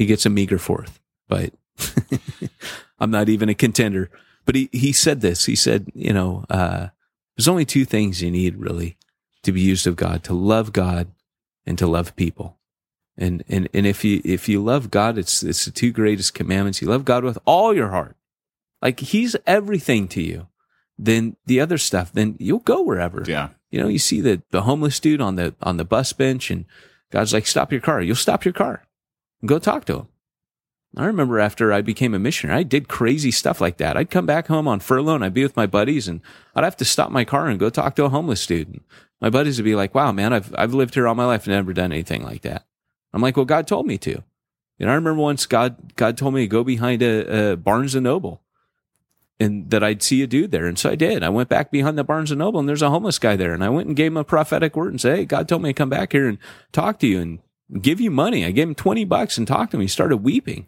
He gets a meager fourth, but I'm not even a contender. But he he said this. He said, you know, uh, there's only two things you need really to be used of God: to love God and to love people. And, and, and if you, if you love God, it's, it's the two greatest commandments. You love God with all your heart. Like he's everything to you. Then the other stuff, then you'll go wherever. Yeah. You know, you see the, the homeless dude on the, on the bus bench and God's like, stop your car. You'll stop your car go talk to him. I remember after I became a missionary, I did crazy stuff like that. I'd come back home on furlough and I'd be with my buddies and I'd have to stop my car and go talk to a homeless student. My buddies would be like, wow, man, I've, I've lived here all my life and never done anything like that. I'm like, well, God told me to. And I remember once God God told me to go behind a, a Barnes and Noble, and that I'd see a dude there, and so I did. I went back behind the Barnes and Noble, and there's a homeless guy there, and I went and gave him a prophetic word and say, hey, God told me to come back here and talk to you and give you money. I gave him twenty bucks and talked to him. He started weeping.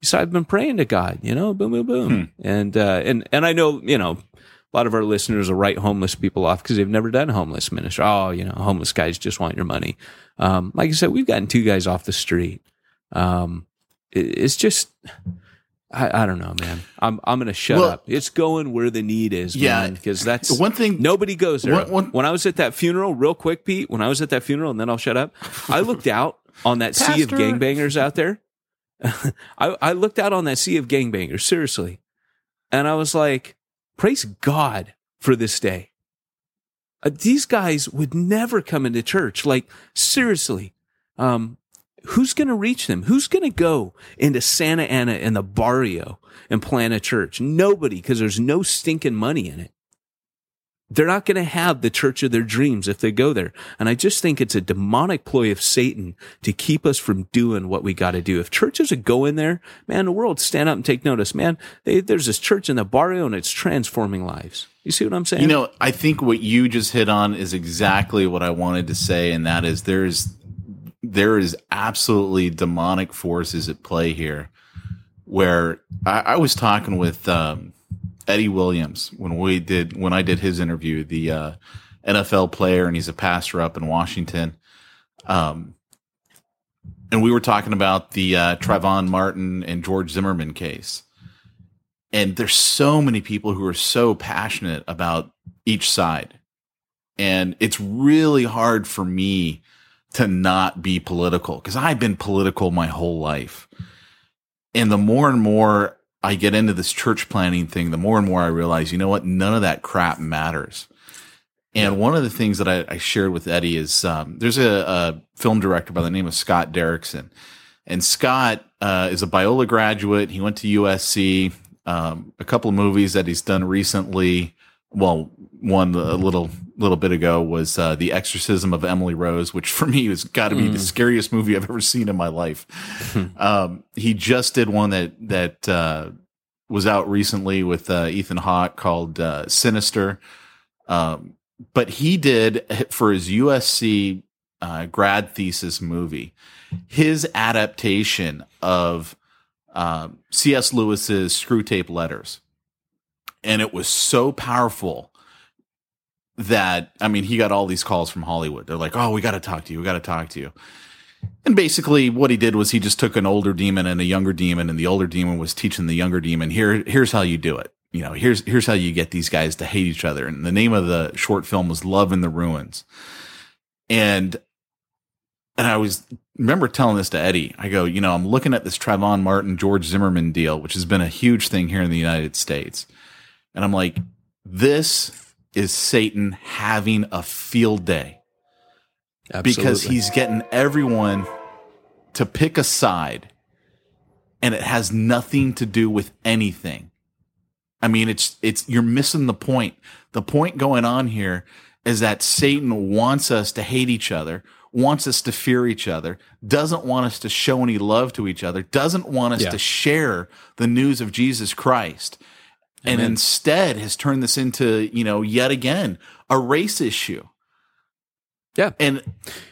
He said, I've been praying to God, you know, boom, boom, boom, hmm. and uh, and and I know, you know, a lot of our listeners will write homeless people off because they've never done homeless ministry. Oh, you know, homeless guys just want your money. Um, like I said, we've gotten two guys off the street. Um, it, it's just, I, I, don't know, man. I'm I'm gonna shut well, up. It's going where the need is, yeah. Because that's one thing. Nobody goes there. One, one, when I was at that funeral, real quick, Pete. When I was at that funeral, and then I'll shut up. I looked out on that Pastor. sea of gangbangers out there. I, I looked out on that sea of gangbangers, seriously, and I was like, Praise God for this day. Uh, these guys would never come into church. Like, seriously, um, who's going to reach them? Who's going to go into Santa Ana and the barrio and plant a church? Nobody, because there's no stinking money in it. They're not going to have the church of their dreams if they go there. And I just think it's a demonic ploy of Satan to keep us from doing what we got to do. If churches would go in there, man, the world stand up and take notice. Man, they, there's this church in the barrio and it's transforming lives. You see what I'm saying? You know, I think what you just hit on is exactly what I wanted to say. And that is there's, there is absolutely demonic forces at play here where I, I was talking with, um, Eddie Williams when we did when I did his interview, the uh, NFL player, and he's a pastor up in Washington. Um, and we were talking about the uh, Trayvon Martin and George Zimmerman case, and there's so many people who are so passionate about each side. And it's really hard for me to not be political because I've been political my whole life. And the more and more I get into this church planting thing, the more and more I realize, you know what? None of that crap matters. And one of the things that I, I shared with Eddie is um, there's a, a, film director by the name of Scott Derrickson. And Scott uh, is a Biola graduate. He went to USC. Um, a couple of movies that he's done recently. Well, one a little little bit ago was uh, the Exorcism of Emily Rose, which for me has got to be mm. the scariest movie I've ever seen in my life. um, he just did one that that uh, was out recently with uh, Ethan Hawke called uh, Sinister. Um, but he did for his USC uh, grad thesis movie his adaptation of um, C.S. Lewis's Screwtape Letters, and it was so powerful that I mean, he got all these calls from Hollywood. They're like, "Oh, we got to talk to you. We got to talk to you." And basically, what he did was he just took an older demon and a younger demon, and the older demon was teaching the younger demon, "Here, here's how you do it. You know, here's here's how you get these guys to hate each other." And the name of the short film was "Love in the Ruins." And and I was remember telling this to Eddie. I go, you know, I'm looking at this Trayvon Martin George Zimmerman deal, which has been a huge thing here in the United States, and I'm like, this is Satan having a field day Absolutely. because he's getting everyone to pick a side, and it has nothing to do with anything. I mean, it's it's you're missing the point. The point going on here is that Satan wants us to hate each other wants us to fear each other, doesn't want us to show any love to each other, doesn't want us yeah. to share the news of Jesus Christ. Amen. And instead has turned this into, you know, yet again, a race issue. Yeah. And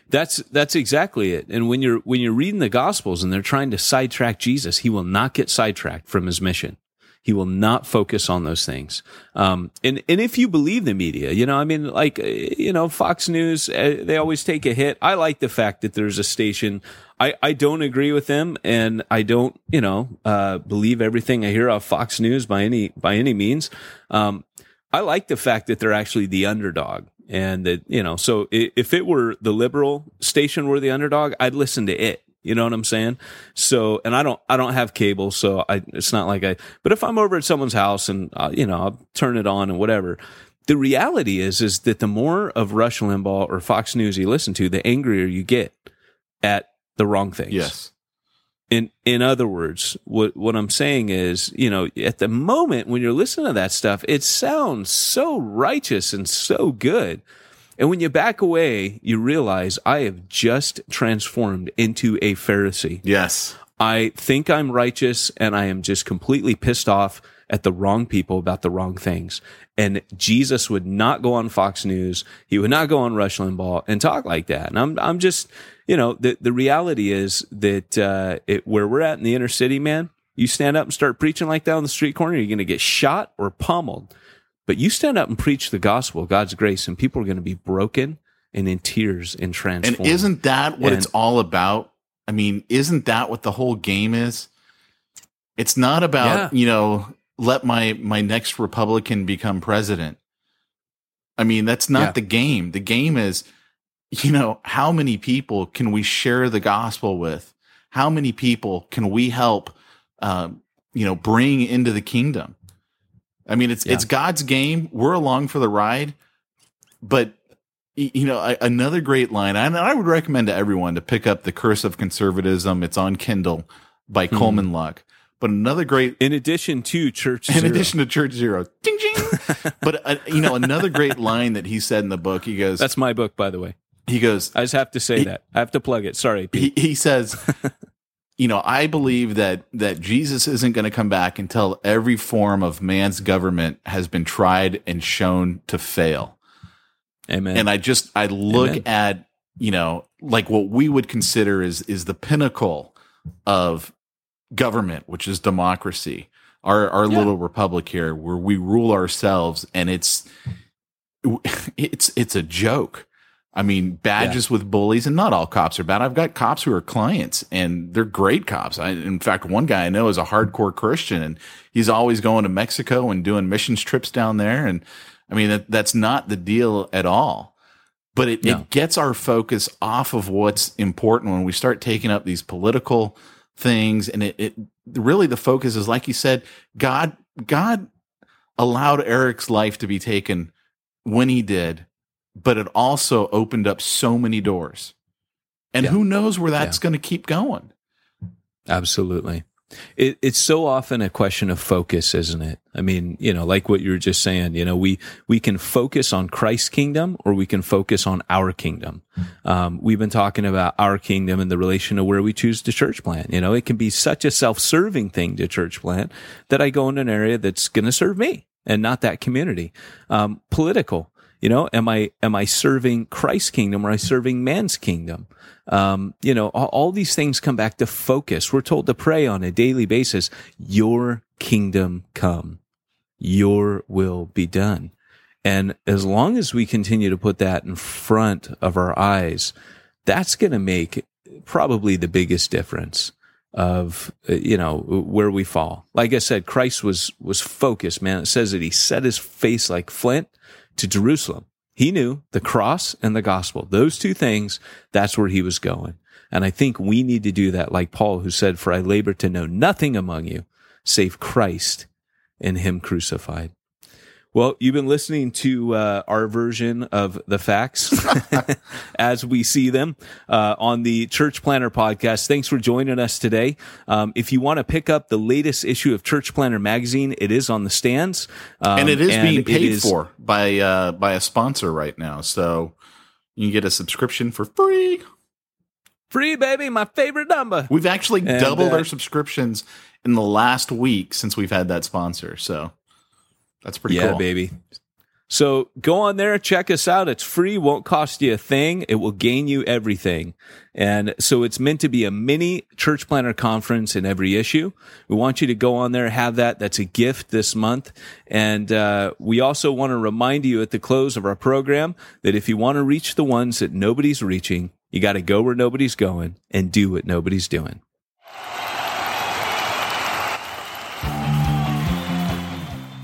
that's that's exactly it. And when you're when you're reading the gospels and they're trying to sidetrack Jesus, he will not get sidetracked from his mission. He will not focus on those things. Um, and, and if you believe the media, you know, I mean, like, uh, you know, Fox News, uh, they always take a hit. I like the fact that there's a station. I, I don't agree with them and I don't, you know, uh, believe everything I hear off Fox News by any, by any means. Um, I like the fact that they're actually the underdog and that, you know, so if it were the liberal station were the underdog, I'd listen to it you know what I'm saying? So, and I don't, I don't have cable, so I, it's not like I, but if I'm over at someone's house and, uh, you know, I'll turn it on and whatever. The reality is, is that the more of Rush Limbaugh or Fox News you listen to, the angrier you get at the wrong things. Yes. In, in other words, what, what I'm saying is, you know, at the moment when you're listening to that stuff, it sounds so righteous and so good. And when you back away, you realize I have just transformed into a Pharisee. Yes. I think I'm righteous and I am just completely pissed off at the wrong people about the wrong things. And Jesus would not go on Fox News. He would not go on Rush Limbaugh and talk like that. And I'm, I'm just, you know, the, the reality is that, uh, it, where we're at in the inner city, man, you stand up and start preaching like that on the street corner, you're going to get shot or pummeled. But you stand up and preach the gospel, God's grace, and people are going to be broken and in tears and transformed. And isn't that what and, it's all about? I mean, isn't that what the whole game is? It's not about, yeah. you know, let my my next Republican become president. I mean, that's not yeah. the game. The game is, you know, how many people can we share the gospel with? How many people can we help, um, you know, bring into the kingdom? I mean, it's yeah. it's God's game. We're along for the ride, but you know, another great line, and I would recommend to everyone to pick up "The Curse of Conservatism." It's on Kindle by hmm. Coleman Luck. But another great, in addition to Church, in addition to Church Zero, ding ding. but uh, you know, another great line that he said in the book. He goes, "That's my book, by the way." He goes, "I just have to say he, that. I have to plug it. Sorry." He, he says, you know, I believe that that Jesus isn't going to come back until every form of man's government has been tried and shown to fail. Amen. And I just I look Amen. at, you know, like what we would consider is is the pinnacle of government, which is democracy. Our our yeah. little republic here where we rule ourselves and it's it's it's a joke. I mean, badges yeah. with bullies, and not all cops are bad. I've got cops who are clients, and they're great cops. I, in fact, one guy I know is a hardcore Christian, and he's always going to Mexico and doing missions trips down there. And I mean, that, that's not the deal at all. But it, no. it gets our focus off of what's important when we start taking up these political things, and it, it really the focus is like you said, God, God allowed Eric's life to be taken when he did but it also opened up so many doors. And yeah. who knows where that's yeah. going to keep going? Absolutely. It, it's so often a question of focus, isn't it? I mean, you know, like what you were just saying, you know, we, we can focus on Christ's kingdom or we can focus on our kingdom. Um, we've been talking about our kingdom and the relation to where we choose to church plant. You know, it can be such a self-serving thing to church plant that I go in an area that's going to serve me and not that community. Um, political. You know, am I am I serving Christ's kingdom or am I serving man's kingdom? Um, you know, all, all these things come back to focus. We're told to pray on a daily basis, your kingdom come, your will be done. And as long as we continue to put that in front of our eyes, that's going to make probably the biggest difference of uh, you know where we fall. Like I said, Christ was was focused, man. It says that he set his face like flint to Jerusalem. He knew the cross and the gospel, those two things, that's where he was going. And I think we need to do that like Paul, who said, For I labor to know nothing among you save Christ and him crucified. Well, you've been listening to uh, our version of the facts as we see them uh, on the Church Planter podcast. Thanks for joining us today. Um, if you want to pick up the latest issue of Church Planter magazine, it is on the stands, um, and it is and being paid is, for by uh, by a sponsor right now. So you can get a subscription for free. Free, baby, my favorite number. We've actually and, doubled uh, our subscriptions in the last week since we've had that sponsor. So that's pretty yeah, cool. baby. So go on there, check us out. It's free, won't cost you a thing. It will gain you everything. And so it's meant to be a mini church planter conference in every issue. We want you to go on there, have that. That's a gift this month. And uh, we also want to remind you at the close of our program that if you want to reach the ones that nobody's reaching, you got to go where nobody's going and do what nobody's doing.